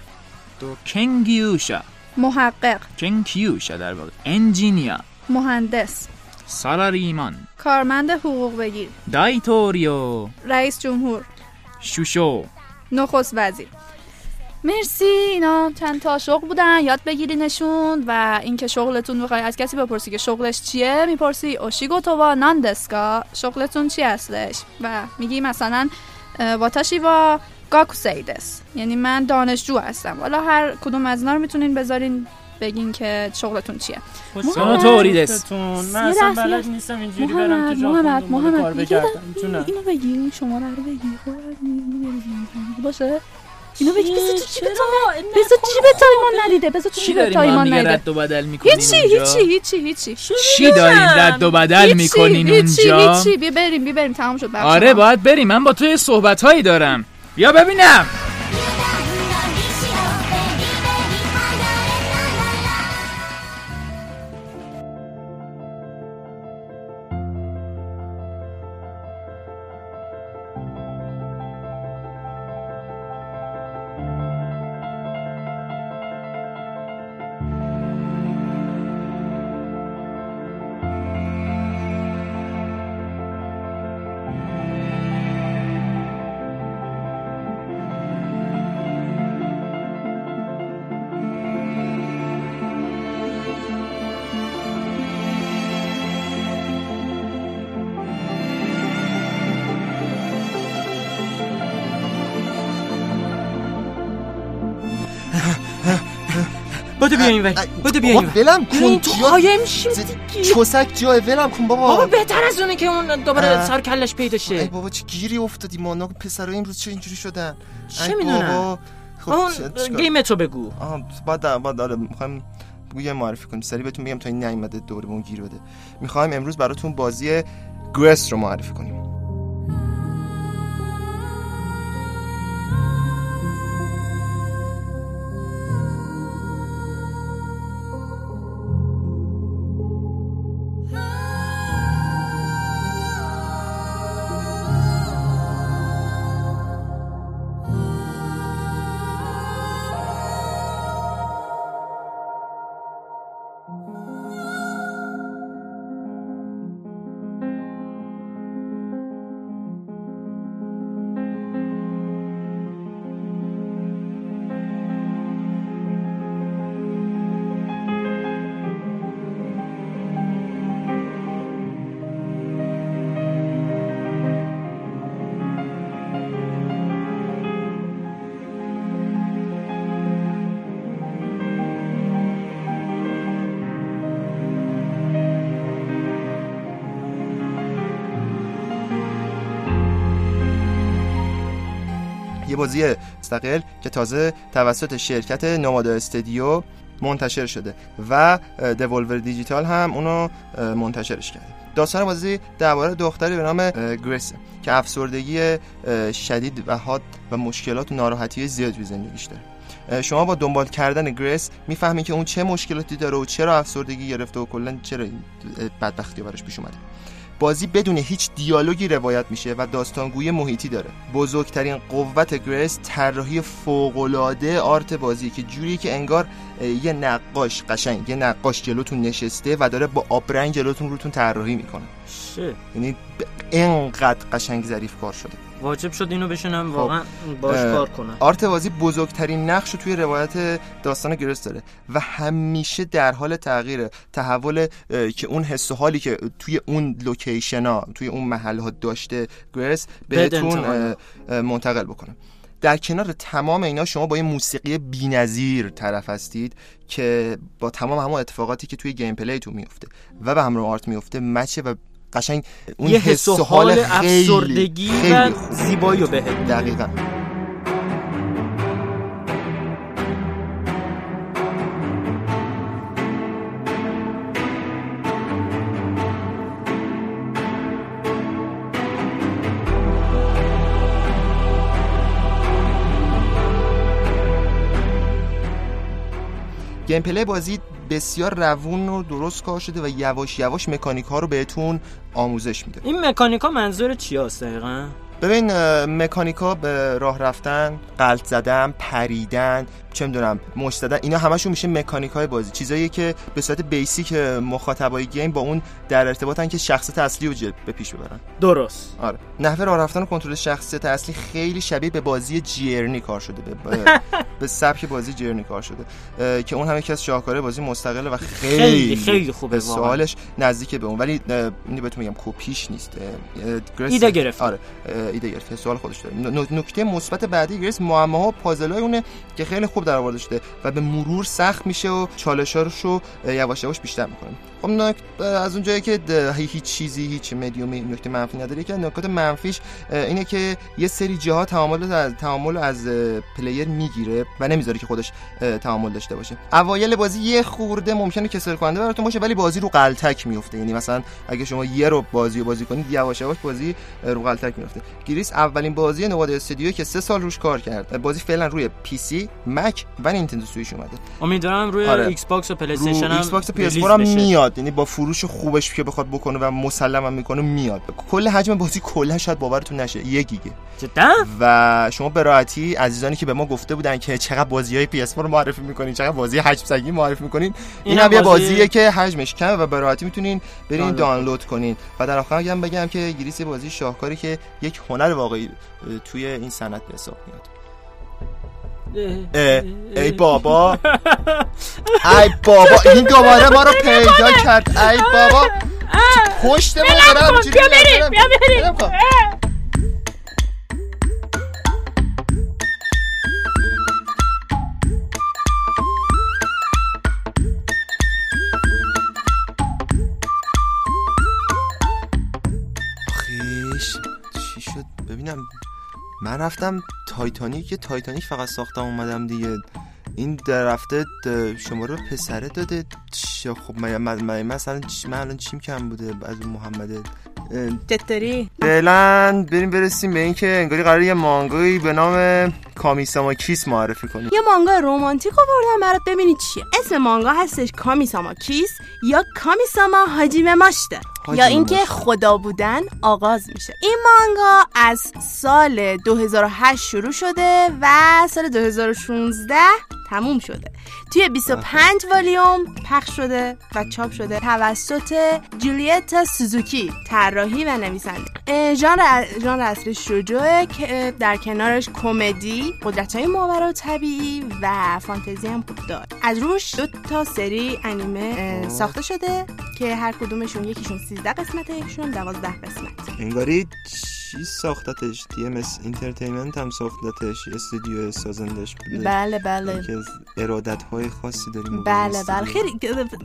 تو کنگیوشا. محقق. کنکیوشا در واقع. انجینیا. مهندس. سالاریمان کارمند حقوق بگیر. دایتوریو. رئیس جمهور. شوشو. نخست وزیر. مرسی اینا چند تا شغل بودن یاد بگیرینشون و اینکه شغلتون بخوای از کسی بپرسی که شغلش چیه می‌پرسی اوشیگو تو وا ناندسکا شغلتون چی هستش و میگی مثلا واتاشی وا گاکوسei دس یعنی من دانشجو هستم. حالا هر کدوم از اینا رو می‌تونین بذارین بگین که شغلتون چیه. دس. من اصلا بلد نیستم اینجوری برم محمد ژاپن محمد محمد اینو بگی شماره رو بگی. خب باشه؟ اینو بگی بذار تو جیبت بذار تو جیبت تا ایمان ندیده؟ بذار تو چی جیبت داریم تا با هم ایمان دیگه ندیده؟ رد و بدل می‌کنیم هیچی هیچی هیچی هیچی. چی داریم رد و بدل هیچی، می‌کنین هیچی اونجا؟ هیچی. بیا بریم بیا بریم. تمام شد آره. باید بریم. من با تو یه صحبت هایی دارم. بیا ببینم. بودو بیا این بودو بیا این ولم کن. این تو جا- قایم چوسک جای ولم کن بابا. بابا بهتر از اونه که اون دوباره. سر کلش پیدا ای شه بابا چه گیری افتادی. ما پسرا امروز چه اینجوری شدن؟ چه می‌دونم. خب اون چه- چیکار؟ گیم تو بگو. آها بعد بعد آره می‌خوایم یه معرفی کنیم. سری بهتون میگم تا این نیومده دوره به اون گیر بده. می‌خوایم امروز براتون بازی گرس رو معرفی کنیم. بازی مستقل که تازه توسط شرکت Nomada Studio منتشر شده و Devolver Digital هم اونو منتشرش کرده. داستان بازی درباره دختری به نام Gris که افسردگی شدید و حاد و مشکلات و ناراحتی زیاد به زندگیش داره. شما با دنبال کردن Gris می‌فهمید که اون چه مشکلاتی داره و چرا افسردگی گرفته و کلا چرا بدبختی براش پیش اومده. بازی بدون هیچ دیالوگی روایت میشه و داستانگویی محیطی داره. بزرگترین قوت Gris طراحی فوق‌العاده art بازی که جوری که انگار یه نقاش قشنگ یه نقاش جلوتون نشسته و داره با آبرنگ جلوتون روتون طراحی می‌کنه. شه. یعنی انقدر قشنگ ظریف کار شده. واجب شد اینو بشنم واقعا باش کار کنم آرت بازی بزرگترین نقش توی روایت داستان گرس داره و همیشه در حال تغییره. تحول که اون حس و حالی که توی اون لوکیشن ها توی اون محل ها داشته گرس بهتون منتقل بکنه. در کنار تمام اینا شما با یه موسیقی بی‌نظیر طرف هستید که با تمام همون اتفاقاتی که توی گیم پلیتون میفته و به همراه آرت میفته مچه و قشنگ اون یه حس و حال خیلی- افسردگی خیلی و. زیبایی رو بهت دقیقا gameplay بازی بسیار روون و درست کار شده و یواش یواش مکانیک ها رو بهتون آموزش میده این مکانیکا منظور چی هست دقیقا؟ ببین مکانیکا به راه رفتن غلت زدن پریدن چه می‌دونم مشت زدن اینا همشون میشه مکانیک های بازی. چیزایی که به صورت basic مخاطبای game با اون در ارتباطن که شخصیت اصلی رو جلب- به پیش ببرن. درست. آره. نحوه راه رفتن و کنترل شخصیت اصلی خیلی شبیه به بازی Journey کار شده. به, به, سبک بازی جیرنی کار شده. که اون هم یکی از شاهکارهای بازی مستقله و خیلی خیلی- خیلی خوبه به. سوالش نزدیک به اون. ولی اینو بهتون میگم کپیش نیست. ایده گرفته. آره. ایده گرفته سوال خودش داره. نکته مثبت بعدی گریس معماها و پازلای اونه که خیلی خوب در آورده شده و به مرور سخت میشه و چالشاش رو یواش یواش بیشتر می‌کنه. خب از اون جایی که هیچ چیزی هیچ مدیومی نکته منفی نداره که نکات منفیش اینه که یه سری جاها تعامل از تعامل از player می‌گیره و نمی‌ذاره که خودش تعامل داشته باشه. اوایل بازی یه خورده ممکنه کسل کننده براتون باشه ولی بازی رو غلتک میفته یعنی مثلا اگه شما یه رو بازی رو بازی کنید یواش یواش بازی رو غلتک میفته Gris اولین بازی Nomada Studio که سه سال روش کار کرد. بازی فعلا روی PC Mac و Nintendo Switch اومده. امیدوارم روی آره. Xbox و PlayStation هم Xbox و PS هم. میاد. یعنی با فروش خوبش که بخواد بکنه و مسلم هم می‌کنه میاد. کل حجم بازی کلا شاید باورتون نشه. یک گیگه. جدا؟ و شما به راحتی عزیزانی که به ما گفته بودن که چقدر بازی های PS4 رو معرفی می‌کنین چقدر بازی حجم سنگین معرفی می‌کنین این هم یه بازی- بازیه که حجمش کمه و به راحتی می‌تونین برین دانلود دانلود کنین. و در آخر هم بگم که گریس یه بازی شاهکاری که یک هنر واقعی توی این صنعت به حساب میاد. اه، ای بابا. ای بابا این دوباره ما رو پیدا کرد. ای بابا. پشت ما همینجوری بیا بریم،. بیا بریم. ببینم من رفتم تایتانیک یه تایتانیک فقط ساختم اومدم دیگه. این در رفته د- شما رو پسره داده. خب من, من, مثلا من الان چیم کم بوده؟ از اون محمده اه، چطوری؟ فعلا بریم برسیم به اینکه انگاری قرار یه مانگایی به نام کامیساما کیس معرفی کنیم. یه مانگا رومانتیک آوردم برات ببینی چیه. اسم مانگا هستش کامیساما کیس یا کامیساما حاجیمه ماشته. یا اینکه. خدا بودن آغاز میشه. این مانگا از سال 2008 شروع شده و سال 2016 تموم شده. توی 25 والیوم پخش شده و چاپ شده توسط جولیتا سوزوکی طراحی و نویسنده. ژانر ژانر اصلی شجوعه که در کنارش کمدی قدرت های ماورا و طبیعی و فانتزی هم داره. از روش دو تا سری انیمه اه، ساخته شده که هر کدومشون یکیشون 13 قسمته یکیشون هم 12 قسمت. انگاری چی ساختتش؟ TMS Entertainment هم ساختتش استودیو سازندش بوده. بله بله. که ارادت های خاصی داریم بله بله. خیلی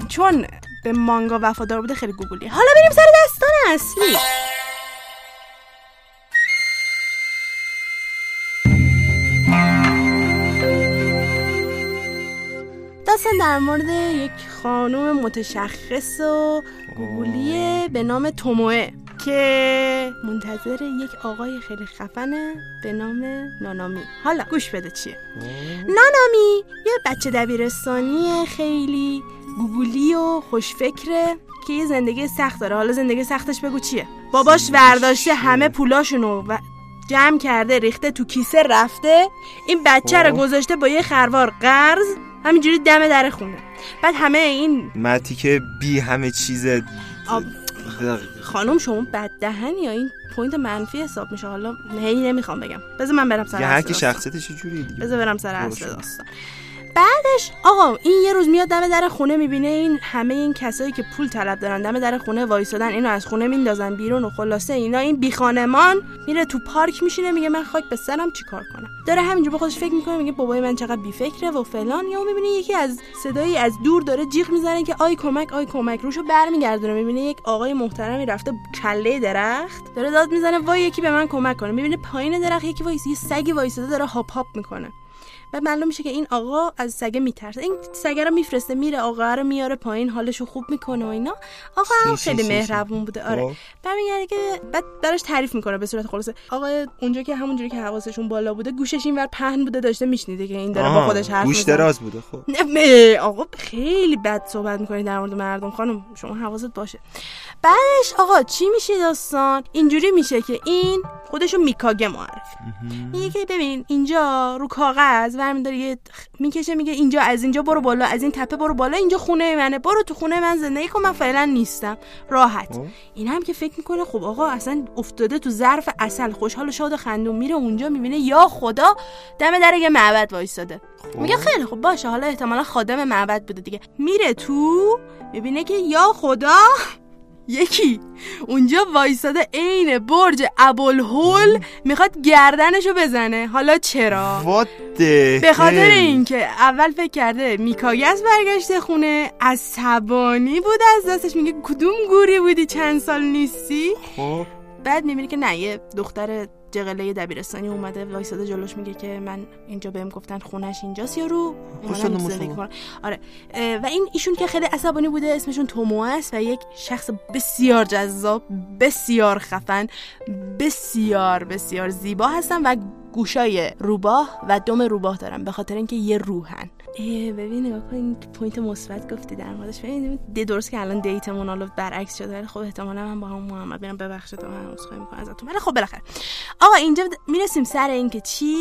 چون به مانگا وفادار بوده خیلی گوگلی حالا بریم سر داستان اصلی. داستان در مورد یک خانم متشخص و گوگلیه به نام توموه که منتظر یک آقای خیلی خفنه به نام نانامی. حالا گوش بده چیه. نانامی یه بچه دبیرستانی خیلی گوگولی و خوشفکره که یه زندگی سخت داره. حالا زندگی سختش بگو چیه؟ باباش ورداشته همه پولاشونو و جمع کرده ریخته تو کیسه رفته. این بچه رو خب. گذاشته با یه خروار قرض همینجوری دم در خونه. بعد همه این مرتیکه بی همه چیز خانم شما بد دهنی یا این point منفی حساب میشه حالا هی نمی‌خوام بگم بذار من برم سر هر کی. شخصیتش یه جوریه دیگه بذار برم سر اصل. داستان بعدش آقا این یه روز میاد دم در خونه می‌بینه این همه این کسایی که پول طلب دارن دم در خونه وایسادن اینو از خونه میندازن بیرون و خلاصه اینا. این بی خانمان میره تو پارک میشینه میگه من خاک به سرم چیکار کنم؟ داره همینجور به خودش فکر می‌کنه میگه بابای من چقدر بی فکره و فلان. یا می‌بینه یکی از صدایی از دور داره جیغ می‌زنه که آی کمک آی کمک. روشو برمیگردونه می‌بینه یک آقای محترمی رفته کله درخت داره داد می‌زنه وای یکی به من کمک کنه. می‌بینه پایین درخت یکی وایس یه وایساده داره هاپ هاپ می‌کنه. بعد معلوم میشه که این آقا از سگه میترسه. این سگه رو میفرسته میره آقا رو میاره پایین حالشو خوب می‌کنه و اینا. آقا هم خیلی. مهربون بوده. آره. خب. بعد میگه که بعد براش تعریف می‌کنه به صورت خلاصه. آقا اونجا که همونجوری که حواسشون بالا بوده گوشش اینور پهن بوده داشته میشنیده که این داره با خودش حرف گوش دراز بوده خب. آقا خیلی بد صحبت می‌کنی در مورد مردم. خانم شما حواست باشه. بعدش آقا چی میشه داستان؟ اینجوری میشه که این خودشو میکاگه معرفی. میگه که ببین اینجا رو کاغذ برمیداره یه می‌کشه میگه اینجا از اینجا برو بالا از این تپه برو بالا اینجا خونه منه برو تو خونه من زندگی کن من فعلا نیستم. راحت. خب. این هم که فکر می‌کنه خب آقا اصلا افتاده تو ظرف اصل خوشحال و شاد و خندون میره اونجا می‌بینه یا خدا دم در یه معبد وایساده میگه خیلی خب باشه حالا احتمالا خادم معبد بوده دیگه. میره تو می‌بینه که یا خدا یکی. اونجا وایساده عین برج ابوالهول می‌خواد گردنشو بزنه. حالا چرا؟ به خاطر؟ اینکه اول فکر کرده میکاگس برگشته خونه عصبانی بود از دستش. میگه کدوم گوری بودی؟ چند سال نیستی؟ خب. بعد می‌بینی که نه یه دختر جغله دبیرستانی اومده وایساده جلوش میگه که من اینجا بهم گفتن خونش اینجاست یارو. اومدم. کنم آره. و این ایشون که خیلی عصبانی بوده اسمشون Tomoe است و یک شخص بسیار جذاب بسیار خفن بسیار بسیار زیبا هستن و گوشای روباه و دم روباه دارن به خاطر اینکه یه روحن. ببین نگاه کن point مثبت گفتی در موردش. ببین درست که الان date مون حالا برعکس شده ولی خب احتمالا من با هم محمد میرم. ببخشید من عذرخواهی می‌کنم ازتون. ولی خب بالاخره. آقا اینجا می‌رسیم سر اینکه چی؟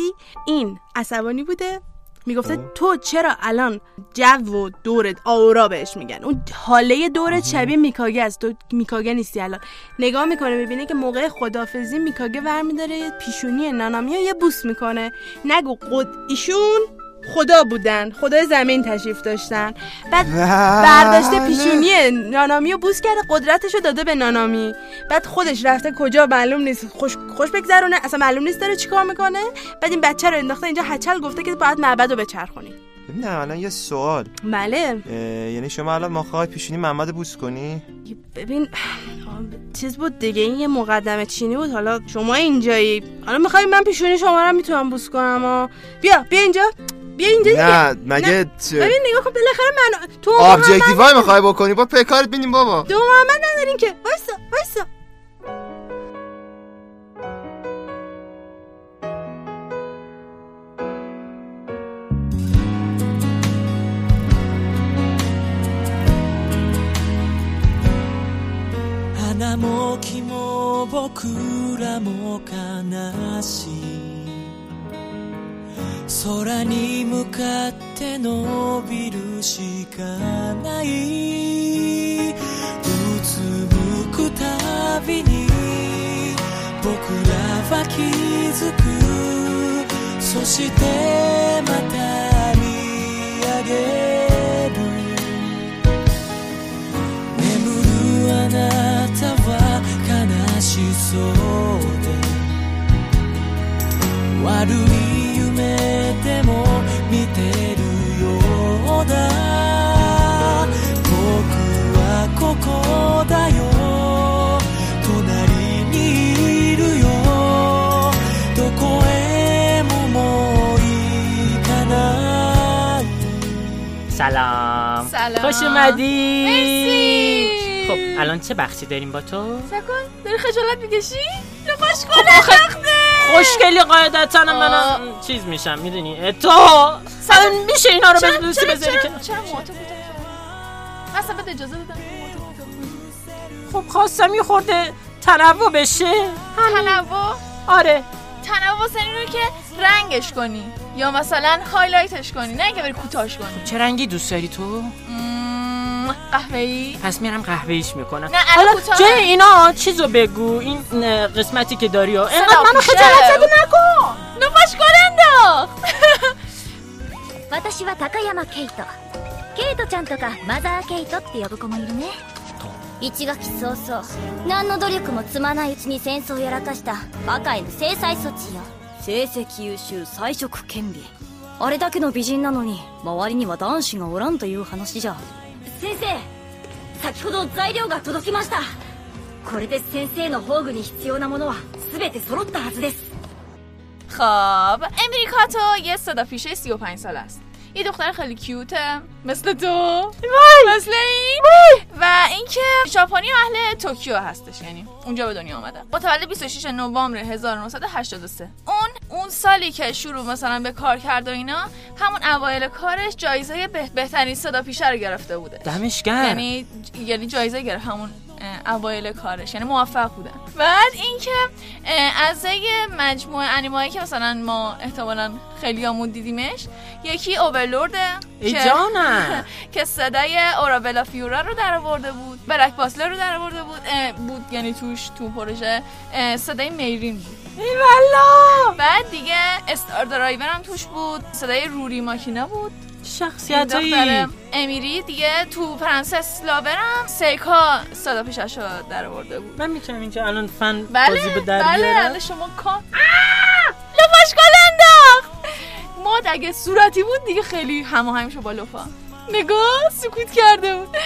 این عصبانی بوده. می‌گفته تو چرا الان جو و دورت آورا بهش میگن؟ اون حاله دورت شبیه میکاگه است. تو میکاگه نیستی الان. نگاه می‌کنه می‌بینه که موقع خدافزی میکاگه ورمیداره پیشونی نانامیا یه بوس می‌کنه. نگو قد ایشون خدا بودن خدای زمین تشریف داشتن. بعد برداشته. پیشونی نانامی رو بوس کرده قدرتش رو داده به نانامی. بعد خودش رفته کجا معلوم نیست. خوش خوش بگذرونه اصلا معلوم نیست داره چیکار می‌کنه. بعد این بچه رو انداخته اینجا هچل گفته که باید معبد رو بچرخونی. ببین الان یه سوال. بله. یعنی شما الان ما پیشونی محمد بوس کنی؟ ببین چیز بود دیگه این یه مقدمه چینی بود. حالا شما اینجایی. حالا می‌خوای من پیشونی شما رو می‌تونم بوس کنم و بیا بیا اینجا. بیا اینجا دیگه نه مگه ببین نگاه کن بالاخره من تو و آبجکتیفای میخوای بکنی با پکارت بینیم بابا دو محمد ندارین که وایسا وایسا花も木も僕らも悲しい 空に向かって伸びるしかないうつむくたびに僕らは気づくそしてまた見上げる。眠るあなたは悲しそうで。悪い سلام. سلام. خوش اومدی. مرسی. خب الان چه بخشی داریم با تو؟ سکن داری خجالت می‌کشی؟ نخوش کنه خوشگلی قاعدتا. من چیز میشم می‌دونی؟ تو میشه اینا رو بزنی چرا بذاری که؟ چرا کوتاه کردی؟ اصلا بهت اجازه. خب خواستم یه خورده تنوع بشه. تنوع؟ آره. تنوع سنی رو که رنگش کنی. یا مثلا هایلایتش کنی نه اینکه بری کوتاش کنی چه رنگی دوست داری تو مم، قهوه‌ای پس میرم قهوه‌ایش میکنم نه، الان حالا کوتاه. جای اینا چیزو بگو این اه، قسمتی که داری ها اینقدر صدا منو پیشه. خجالت زده نکن نفاش کن انداخت 私は高山ケイトケイトちゃんとかマザーケイトって呼ぶ子もいるね一学期早々何の努力も積まないうちに戦争をやらかしたバカへの制裁措置よ 成績優秀才色兼備あれだけの美人なのに周りには男子がおらんという話じゃ先生先ほど材料が届きましたこれで先生の宝具に必要なものは全て揃ったはずです خب امریکا تو یه صدا پیشه 35 سال است یه دختر خیلی کیوته. مثل تو. مثل این. و اینکه ژاپنی اهل توکیو هستش یعنی اونجا به دنیا آمده متولد 26 نوامبر 1983 اون اون سالی که شروع مثلا به کار کرد و اینا همون اوایل کارش جایزه به- بهترین صدا پیشه رو گرفته بوده. دمش گرم. یعنی یعنی جایزه گرفت. همون اوایل کارش. یعنی موفق بودن. بعد اینکه از یه مجموعه انیمایی که مثلا ما احتمالا خیلیامون دیدیمش یکی اوورلورده ای که- صدای اورابلا فیورا رو در آورده بود بلک باسلر رو در آورده بود بود یعنی توش تو پروژه صدای میرین بود. ای والا بعد دیگه استار درایور هم توش بود صدای روری ماکینا بود. شخصیت دختر امیری. دیگه تو پرنسس لاورم سیکا صدا پیشش رو در آورده بود. من می‌تونم اینجا الان فن بله بازی به در بله الان شما کام لفاش گل انداخت! ماد اگه صورتی بود دیگه خیلی هماهنگشو با لفا نگاه سکوت کرده بود.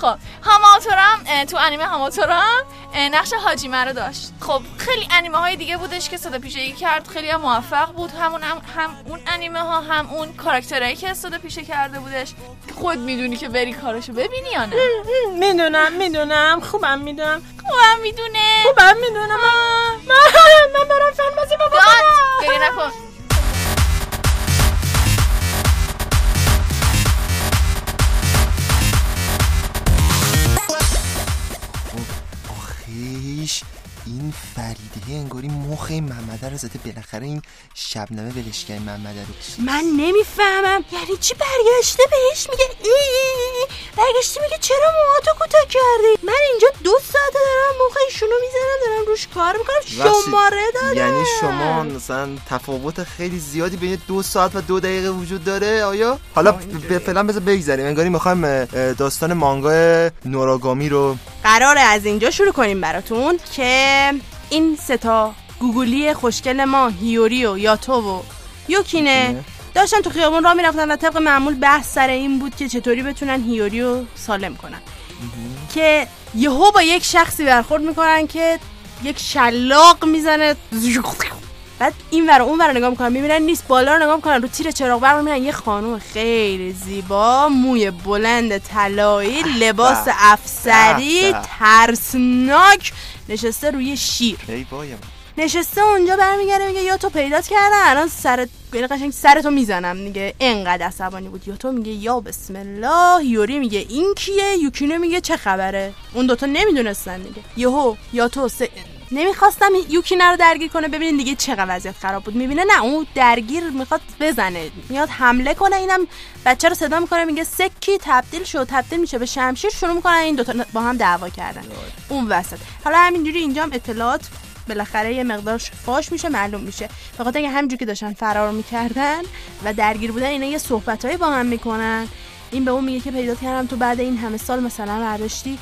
خب هماتورم تو انیمه هماتورم نقش حاجیمه رو داشت. خب خیلی انیمه های دیگه بودش که صدا پیشگی کرد خیلی هم موفق بود. همون هم, هم اون انیمه ها هم اون کاراکترهایی که صدا پیشه کرده بودش. خود می‌دونی که بری کارشو ببینی یا نه؟ می‌دونم می‌دونم. خوبم می‌دونم. خوبم می‌دونه. خوبم می‌دونم. من من برم فن بازی بابا. نکن. این فریده انگاری مخ این محمده رو زده بالاخره این شبنمه ولشگری محمده رو. من نمی‌فهمم. یعنی چی برگشته بهش میگه ای ای ای. برگشته میگه چرا موهاتو کوتاه کردی؟ من اینجا دو ساعته دارم موقع ایشونو می‌زنم دارم روش کار می‌کنم. شماره دادم. یعنی شما مثلا تفاوت خیلی زیادی بین دو ساعت و دو دقیقه وجود داره آیا؟ حالا ب- فعلا بذار بگذریم. انگاری می‌خوایم داستان مانگا نوراگامی رو قراره از اینجا شروع کنیم براتون که این ستا گوگلی خوشگل ما هیوری و یاتو و یوکینه. داشتن تو خیابون راه می‌رفتن و طبق معمول بحث سر این بود که چطوری بتونن هیوری رو سالم کنن. که یهو با یک شخصی برخورد می‌کنن که یک شلاق می‌زنه. بعد این ور اون ور نگاه می‌کنن می‌بینن نیست بالا رو نگاه می‌کنن رو تیر چراغ برق می‌بینن یه خانم خیلی زیبا موی بلند طلایی لباس. افسری. ترسناک نشسته روی شیر. ای نشسته اونجا برمیگرده میگه یا تو پیدات کردن؟ الان سرت یعنی قشنگ سرتو می‌زنم. دیگه انقدر عصبانی بود. یا تو؟ میگه یا بسم الله. یوری میگه این کیه؟ یوکینو میگه چه خبره؟ اون دوتا نمی‌دونستن دیگه. یهو یا تو سه... نمی‌خواستم یوکینه رو درگیر کنه ببینین دیگه چقدر وضعیت خراب بود. می‌بینه نه اون درگیر می‌خواد بزنه میاد حمله کنه اینم بچه رو صدا می‌کنه میگه سکی تبدیل شد تبدیل میشه به شمشیر شروع می‌کنن این دوتا با هم دعوا کردن. اون وسط. حالا همینجوری اینجا هم اطلاعات بالاخره یه مقدار فاش میشه معلوم میشه. خاطر اینکه همینجوری که داشتن فرار می‌کردن و درگیر بودن اینا یه صحبتهایی با هم می‌کنن. این به اون میگه که پیدا کردم تو بعد این همه سال مثلا برداشتی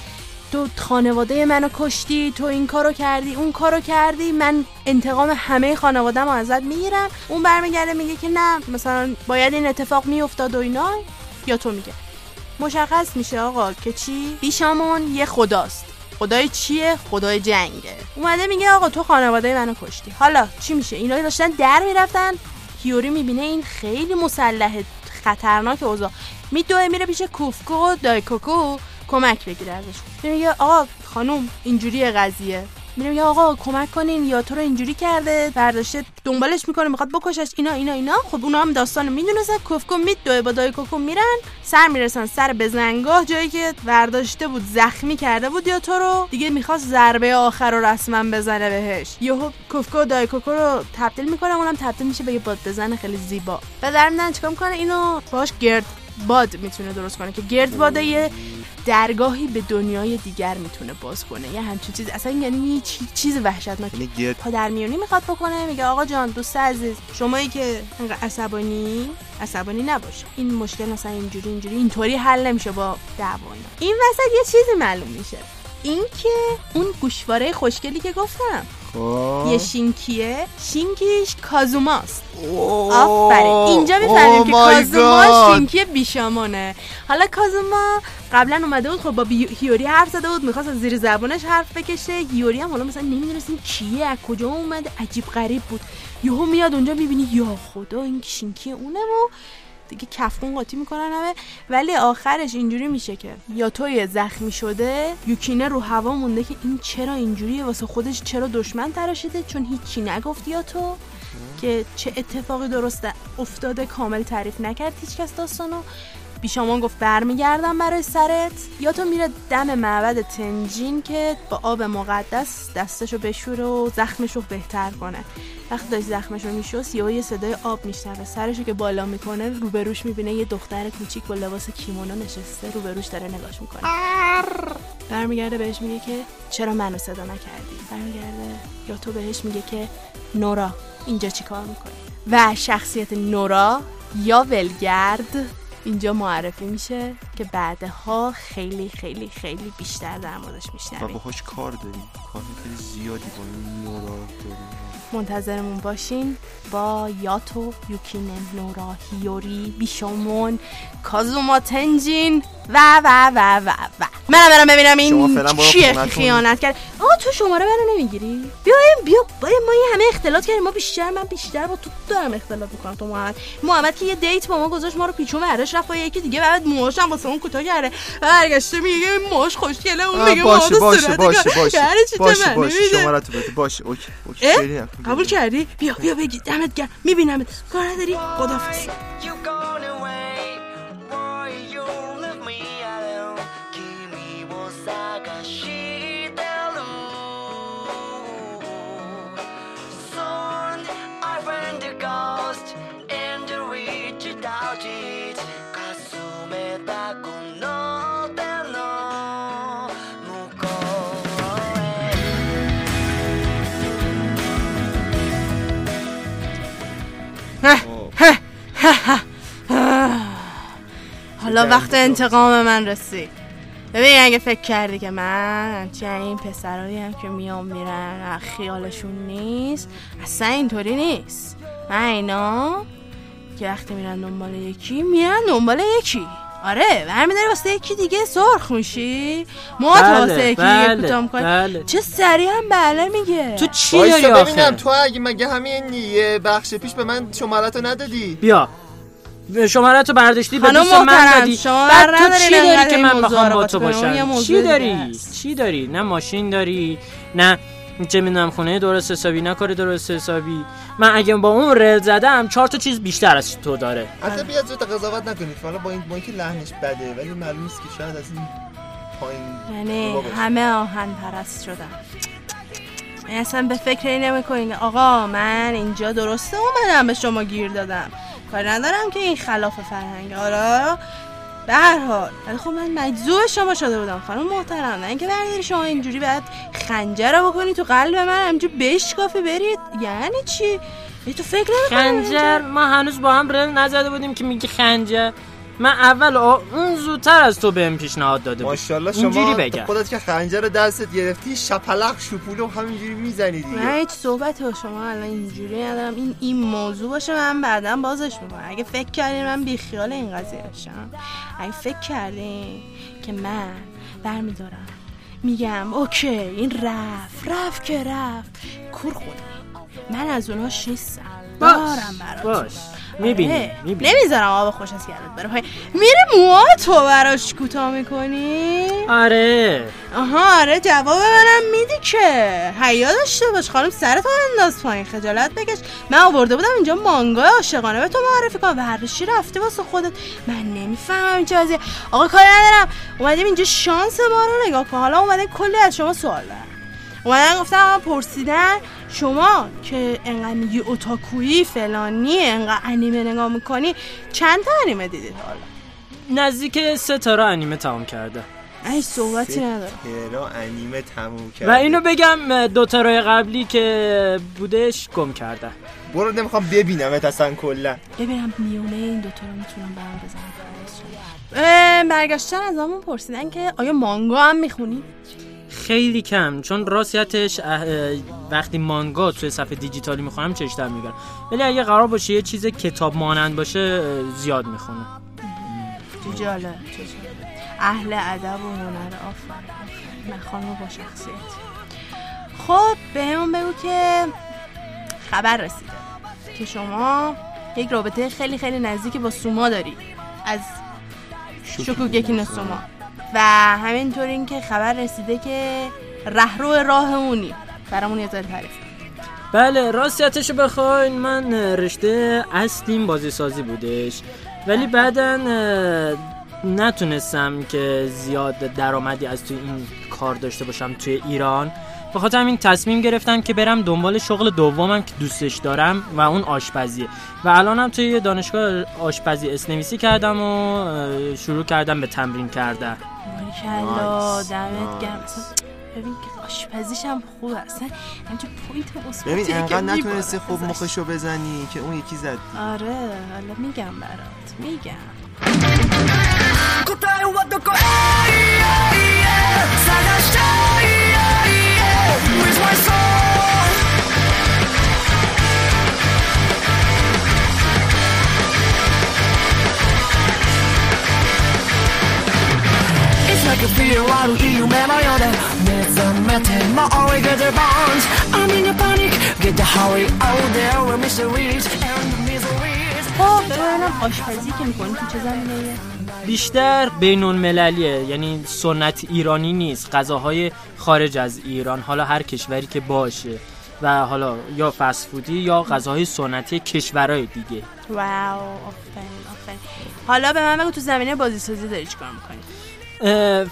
تو خانواده منو کشتی تو این کارو کردی اون کارو کردی من انتقام همه خانواده‌مو ازت می‌گیرم. اون برمیگرده میگه که نه مثلا باید این اتفاق میافتاد و اینا. یا تو میگه. مشخص میشه آقا که چی؟ بیشامون یه خداست. خدای چیه؟ خدای جنگه. اومده میگه آقا تو خانواده منو کشتی. حالا چی میشه؟ اینا داشتن در می‌رفتن. هیوری می‌بینه این خیلی مسلح خطرناک اوضاع. میدوه میره پیش کوفکو دایکوکو. کمک بگیره ازش. میگه آقا خانوم اینجوری قضیه. میگه آقا کمک کنین یا تو رو اینجوری کرده برداشته دنبالش می‌کنه می‌خواد بکشش اینا اینا اینا. خب اونا هم داستانو می‌دونستن. کوفکو میدوه با دای کوکو میرن. سر می‌رسن سر بزنگاه جایی که برداشته بود زخمی کرده بود یا تو رو. دیگه می‌خواست ضربه آخر رو رسما بزنه بهش. یهو کوفکو و دای کوکو رو تبدیل می‌کنه اونم تبدیل میشه به یه باد بزن خیلی زیبا. و در چیکار می‌کنه؟ اینو باش گرد باد می‌تونه درست کنه که گرد باد یه درگاهی به دنیای دیگر می‌تونه باز کنه. یه همچین چیز اصلا یعنی یه چی- چیز وحشتناک. یعنی پادرمیونی می‌خواد بکنه میگه آقا جان دوست عزیز شمایی که عصبانی عصبانی نباش. این مشکل مثلا اینجوری اینجوری اینطوری حل نمیشه با دعوا. این وسط یه چیزی معلوم میشه. این که اون گوشواره خوشگلی که گفتم خب. یه شینکیه. شینکیش کازوماست. آفرین. اینجا می‌فهمیم Oh که کازوما. شینکی بیشامانه حالا کازوما قبلا اومده بود خب با هیوری حرف زده بود می‌خواست از زیر زبانش حرف بکشه. هیوری هم حالا مثلا نمی‌دونست این کیه از کجا اومده عجیب غریب بود. یهو میاد اونجا می‌بینی یا خدا این شینکی اونه و دیگه کفکون قاطی می‌کنن همه ولی آخرش اینجوری میشه که یا توی زخمی شده یوکینه رو هوا مونده که این چرا اینجوریه واسه خودش چرا دشمن تراشیده؟ چون هیچی نگفت یا تو؟ که چه اتفاقی درست افتاده کامل تعریف نکرد هیچکس داستانو. بیشامان گفت برمیگردم برای سرت. یا تو میره دم معبد تنجین که با آب مقدس دستشو بشوره و زخمشو بهتر کنه. وقتی داشت زخمشو میشست یهو یه صدای آب میشنوه. سرشو که بالا می‌کنه روبروش می‌بینه یه دختر کوچیک با لباس کیمونو نشسته روبروش داره نگاش می‌کنه. برمیگرده بهش میگه که چرا منو صدا نکردی؟ برمیگرده یا تو بهش میگه که نورا اینجا چی کار می‌کنی؟ و شخصیت نورا یا ولگرد اینجا معرفی میشه که بعدها خیلی خیلی خیلی بیشتر در موردش و میشنویم باهاش کار داریم. کار خیلی زیادی با نورا داریم. منتظرمون باشین با یاتو یوکینه نورا هیوری بیشامون کازوما تنجین. و و و و و. منم برم ببینم این چیه. خیانت کرد. آقا تو شماره منو نمی‌گیری؟ بیایم بیا باید ما یه همه اختلاط کردیم. ما بیشتر من بیشتر با تو دارم اختلاط می‌کنم تو محمد. محمد که یه date با ما گذاشت ما رو پیچون برداشت رفت با یکی دیگه. بعد موهاش هم واسه اون کوتاه کرده. برگشته میگه موهاش خوشگله اون میگه باشه باشه باشه. باشه یعنی باشه باشه. شماره تو بده. باشه okay okay. قبول کردی؟ بیا بیا بگی. دمت گرم. میبینمت. کار نداری؟ خدافظ حالا وقت انتقام من رسید. ببین اگه فکر کردی که من چه این پسرایی هم که میام میرن خیالشون نیست اصلا اینطوری نیست. من اینا که وقتی میرن دنبال یکی میرن دنبال یکی. آره برمیداری واسه یکی دیگه سرخ میشی؟ ما تو واسه یکی دیگه بله کوتاه می‌کنی. بله. چه سریع هم بله میگه. تو چی داری وایسا ببینم آخه تو اگه مگه همین یه بخش پیش به من شمارتو ندادی؟ بیا. شماره تو برداشتی به دوست من دادی. بعد بر تو چی داری که من بخوام با تو باشم؟ چی داری. چی داری؟ نه ماشین داری نه چه می‌دونم خونه درست حسابی نه کار درست حسابی. من اگه با اون رل زدم چهار تا چیز بیشتر از تو داره. حتی بیا زود قضاوت نکنید. حالا با این با اینکه لحنش بده ولی معلوم نیست که شاید از این پایین یعنی. همه آهن پرست شدن. یعنی اصلا به فکر این نمی آقا من اینجا درسته اومدم به شما گیر دادم. کاری ندارم که این خلاف فرهنگ. حالا به هر حال. خب من مجذوب شما شده بودم. خانم محترم نه اینکه برداری شما اینجوری بعد خنجر رو بکنی تو قلب من همینجوری بشکافی برید. یعنی چی؟ تو فکر خنجر؟ ما هنوز با هم رل نزده بودیم که میگی خنجر. من اول آ- اون زودتر از تو بهم پیشنهاد داده بود. ماشاءالله اینجوری شما بگم. خودت که خنجر رو دستت گرفتی شپلق شپولو همینجوری می‌زنی من دیگه هیچ صحبت با شما الان اینجوری ندارم. این این موضوع باشه من بعدا بازش می‌کنم. اگه فکر کردین من بیخیال این قضیه باشم. اگه فکر کردین که من برمیدارم میگم اوکی این رفت رفت که رفت. کور خونه من از اوناش نیستم باش، دارم براتون. باش. می‌بینی می‌بینی. نمی‌ذارم آب خوش از گردت بره. پایین میره موها تو براش کوتاه می‌کنی؟ آره. آها آره جواب منم میدی که. حیا داشته باش. خانم سرتو انداز پایین. خجالت بکش. من آورده بودم اینجا مانگا عاشقانه. به تو معرفی کنم. ورزشی رفتی واسه خودت. من نمی‌فهمم این چه وضعیه. آقا کاری ندارم. اومدیم اینجا شانس ما رو نگاه کن. حالا اومدیم کلی از شما سوال دارم. اومدن گفتم پرسیدن شما که انقدر میگی اوتاکویی فلانی انقدر انیمه نگاه می‌کنی چند تا انیمه دیدید حالا؟ نزدیک سه تا را انیمه تمام کرده. ای صحبتی نداره ترا انیمه تموم کرد و اینو بگم دو تا رای قبلی که بودش گم کرده. برو نمی‌خوام ببینمت اصلا کلا. ببینم میونه این دوتا رو می‌تونم برام بزنم. برگشتن از همون پرسیدن که آیا مانگا هم می‌خونی؟ خیلی کم چون راستیتش وقتی مانگا توی صفحه دیجیتالی می‌خونم چش در می‌گیرم ولی اگه قرار باشه یه چیز کتاب مانند باشه زیاد می‌خونم چه جالب اهل ادب و هنر آفرین خانم با شخصیت. خب بهمون بگو که خبر رسیده که شما یک رابطه خیلی خیلی نزدیکی با سوما داری. از شکوگکی نو سوما. و همینطور این که خبر رسیده که رهرو راهمونی. برامون یه تعریف. بله راستیتش رو بخواین. من رشته اصلیم بازی سازی بودش. ولی بعدا نتونستم که زیاد درآمدی از توی این کار داشته باشم توی ایران. به خاطر همین تصمیم گرفتم که برم دنبال شغل دومم که دوستش دارم و اون آشپزیه. و الانم توی دانشگاه آشپزی اسنویسی کردم و شروع کردم به تمرین کردن. ماشاءالله دمت گرم. ببین که آشپزیشم خوبه. اصلا همچه پوینت اصلا ببین انقدر نتونستی خوب مخشو بزنی که اون یکی زد. آره حالا میگم برات. میگم. Where's my soul? It's like a fear 悪い夢のようで目覚めても always get the bones I'm in a panic Get the hurry out there were mysteries and miseries خب ببینم آشپزی که میکنی تو چه زمینه بیشتر بین المللیه یعنی سنت ایرانی نیست غذاهای خارج از ایران حالا هر کشوری که باشه و حالا یا فسفودی یا غذاهای سنتی کشورهای دیگه واو آفرین آفرین حالا به من بگو تو زمینه بازی سازی داری چیکار میکنی اه،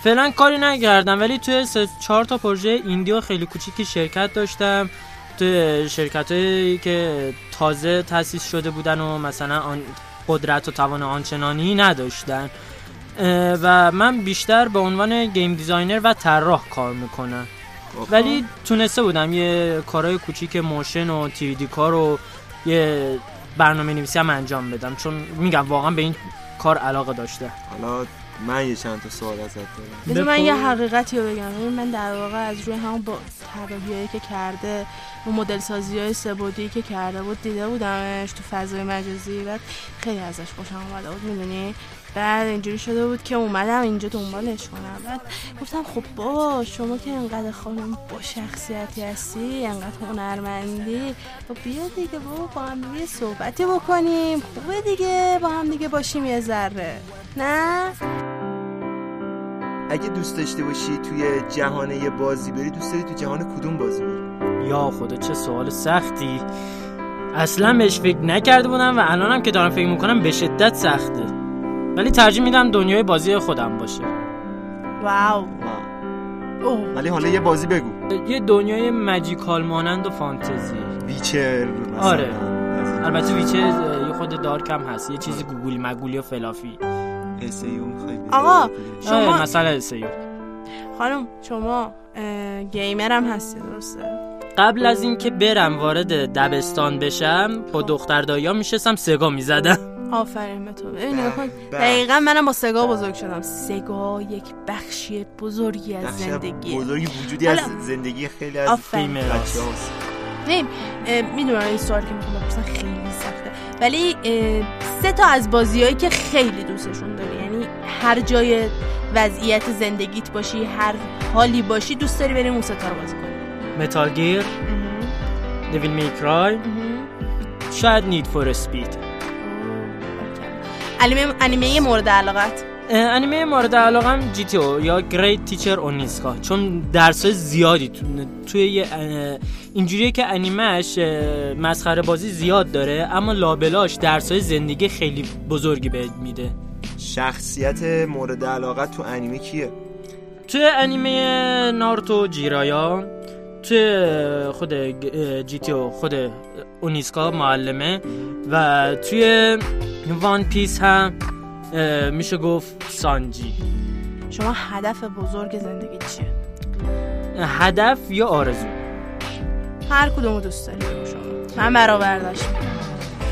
فعلا کاری نکردم ولی توی چهار تا پروژه indie خیلی کوچیکی شرکت داشتم. توی شرکت هایی که تازه تأسیس شده بودن و مثلا آن قدرت و توان آنچنانی نداشتن. و من بیشتر به عنوان game designer و طراح کار می‌کنم. ولی تونسته بودم یه کارهای کوچیک motion و 2D کار و یه برنامه نویسی هم انجام بدم. چون میگم واقعا به این کار علاقه داشته. حالا من یه چند تا سوال ازت دارم. بذار من. یه حقیقتی رو بگم. من در واقع از روی همون با طراحیایی که کرده و مدل سازی های سبودی که کرده بود دیده بودمش تو فضای مجازی. بعد خیلی ازش خوشم اومده بود می‌دونی؟ بعد اینجوری شده بود که اومدم اینجا دنبالش کنم. بعد گفتم خب بابا شما که انقدر خانم با شخصیتی هستی انقدر هنرمندی خب بیا دیگه بابا با هم دیگه صحبتی بکنیم. خوبه دیگه با هم دیگه باشیم یه ذره. نه؟ اگه دوست داشته باشی توی جهان یه بازی بری دوست داری تو جهان کدوم بازی بری؟ یا خدا چه سوال سختی. اصلا بهش فکر نکرده بودم و الانم که دارم فکر می‌کنم به شدت سخته. ولی ترجیح میدم دنیای بازی خودم باشه. واو. اوه. ولی حالا یه بازی بگو. یه دنیای مجیکال مانند و فانتزی. ویچر مثلا. آره. البته ویچه یه خود دارکم هست. یه چیزی گوگولی مگولی و فلافی. بری؟ آقا، شما- آره، مثلا سیو خانم شما گیمر هم هستی درسته؟ قبل از اینکه برم وارد دبستان بشم با دختر دایا میشستم سگا می‌زدم. آفرین به تو. به. دقیقا منم با سگا بزرگ شدم. سگا یک بخشی بزرگی از زندگی. بزرگی وجودی از زندگی خیلی از آفرین. می‌دونم این سوالی که می‌خوام بپرسم خیلی سخته. ولی سه تا از بازیهایی که خیلی دوستشون داری. یعنی هر جای وضعیت زندگیت باشی هر حالی باشی دوست داری بریم اون سه تا رو بازی کنی. متال گیر دیویل میکرای. شاید نید فور اسپید انیمه انیمه مورد علاقت؟ انیمه مورد علاقم جی تی او یا گریت تیچر اونیسکا چون درس زیادی تو- توی یه اینجوریه که انیمهش مسخره بازی زیاد داره اما لابلاش درس زندگی خیلی بزرگی بهت میده. شخصیت مورد علاقت تو انیمه کیه؟ توی انیمه نارتو جیرایا توی خود جی تی او خود اونیسکا معلمه و توی وان پیس هم میشه گفت سانجی. شما هدف بزرگ زندگی چیه؟ هدف یا آرزو؟ هر کدومو دوست داری شما. من برآوردش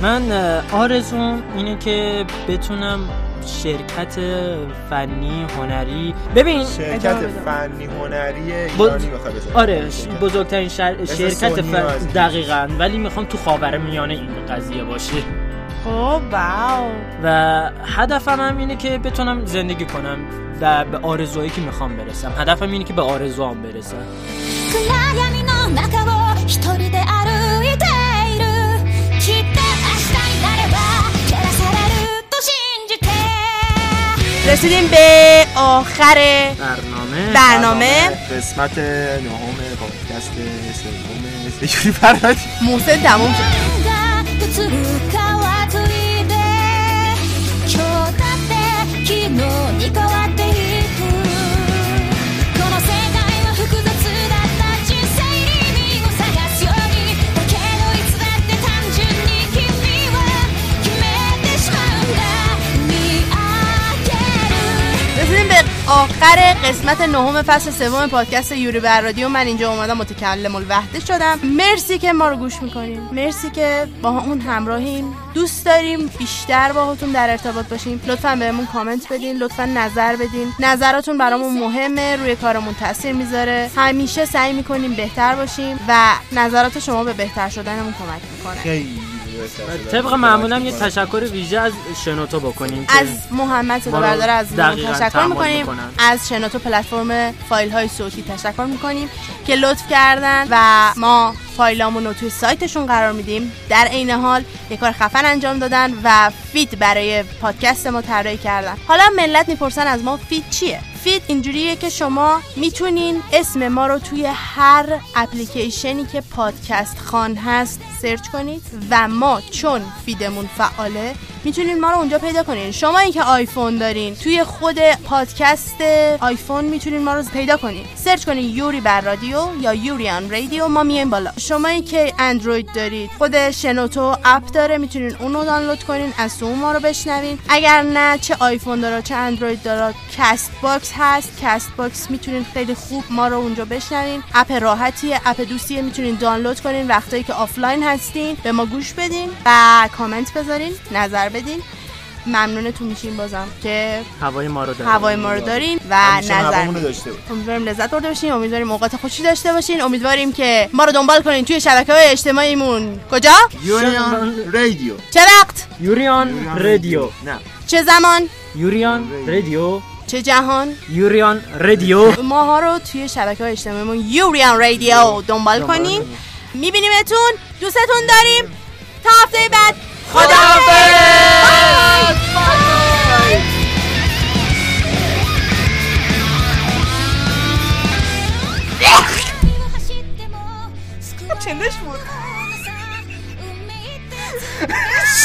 من اه، آرزوم اینه که بتونم شرکت فنی هنری. ببین شرکت. فنی هنری ایرانی آره بزرگترین شر... شرکت فن... دقیقا. ولی می‌خوام تو خاور میانه این قضیه باشه. خب واو. و هدفم هم اینه که بتونم زندگی کنم و به آرزوهایی که می‌خوام برسم. هدفم اینه که به آرزوام برسم. رسیدیم به آخر برنامه. برنامه. قسمت نهم پادکست سوم سجوری فرادی محسن تموم شد. آخر قسمت نهم فصل سوم پادکست یوری بر رادیو. من اینجا اومدم متکلم الوحده شدم. مرسی که ما رو گوش می‌کنین. مرسی که با اون همراهیم. دوست داریم بیشتر باهاتون در ارتباط باشیم. لطفا بهمون کامنت بدین لطفا نظر بدین. نظراتون برامون مهمه روی کارمون تاثیر می‌ذاره. همیشه سعی می‌کنیم بهتر باشیم و نظرات شما به بهتر شدنمون کمک می‌کنه. طبق معمولم یه تشکر ویژه از شنوتو بکنیم از محمد صدا بردار از تشکر می‌کنیم. از شنوتو پلتفرم فایل های صوتی تشکر می‌کنیم که لطف کردن و ما فایلامون رو توی سایتشون قرار میدیم. در عین حال یه کار خفن انجام دادن و feed برای پادکست ما طراحی کردن. حالا ملت می‌پرسن از ما feed چیه؟ feed اینجوریه که شما می‌تونین اسم ما رو توی هر اپلیکیشنی که پادکست خوان هست search کنید و ما چون feed مون فعاله می‌تونین ما رو اونجا پیدا کنین شما این که آیفون دارین توی خود پادکست آیفون می‌تونین ما رو پیدا کنین search کنین یوری بر رادیو یا یوریان رادیو ما میایم بالا. شما این که اندروید دارید خود شنوتو اپ داره می‌تونین اون رو دانلود کنین از تو ما رو بشنوین. اگر نه چه آیفون داره چه اندروید داره Castbox هست. Castbox می‌تونین خیلی خوب ما رو اونجا بشنوین. اپ راحتیه اپ دوستیه می‌تونین دانلود کنین. وقتایی که آفلاین هستین به ما گوش بدین و کامنت بذارین نظر بدین. ممنونتون میشیم بازم که هوای ما رو داره هوای ما رو دارین و نظر امیدواریم لذت برده باشین امیدواریم اوقات خوشی داشته باشین. امیدواریم که ما رو دنبال کنین توی شبکه های اجتماعیمون. کجا؟ یونیان رادیو. چه وقت؟ یوریان رادیو. نه. چه زمان؟ یوریان رادیو. چه جهان؟ یوریان رادیو. ماها رو توی شبکه های اجتماعیمون یوریان رادیو دنبال کنین میبینیمتون دوستتون داریم. تا هفته بعد. خدا چندش بود؟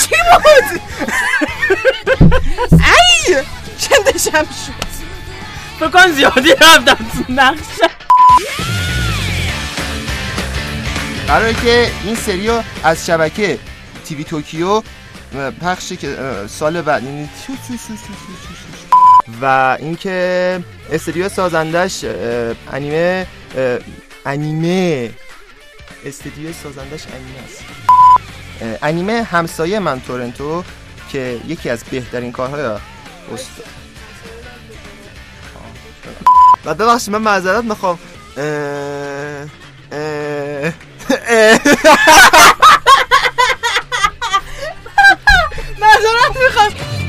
چی بود ای! چندشم شد؟ بکن زیادی رفتم تو نقشه. قراره که این سریو از شبکه تیوی توکیو پخش سال بعد یعنی. و اینکه استودیو سازندش انیمه انیمه استودیو سازندش انیمه است. انیمه همسایه من تورنتو که یکی از بهترین کارهای است. و ببخشید من معذرت می‌خوام. معذرت می‌خوام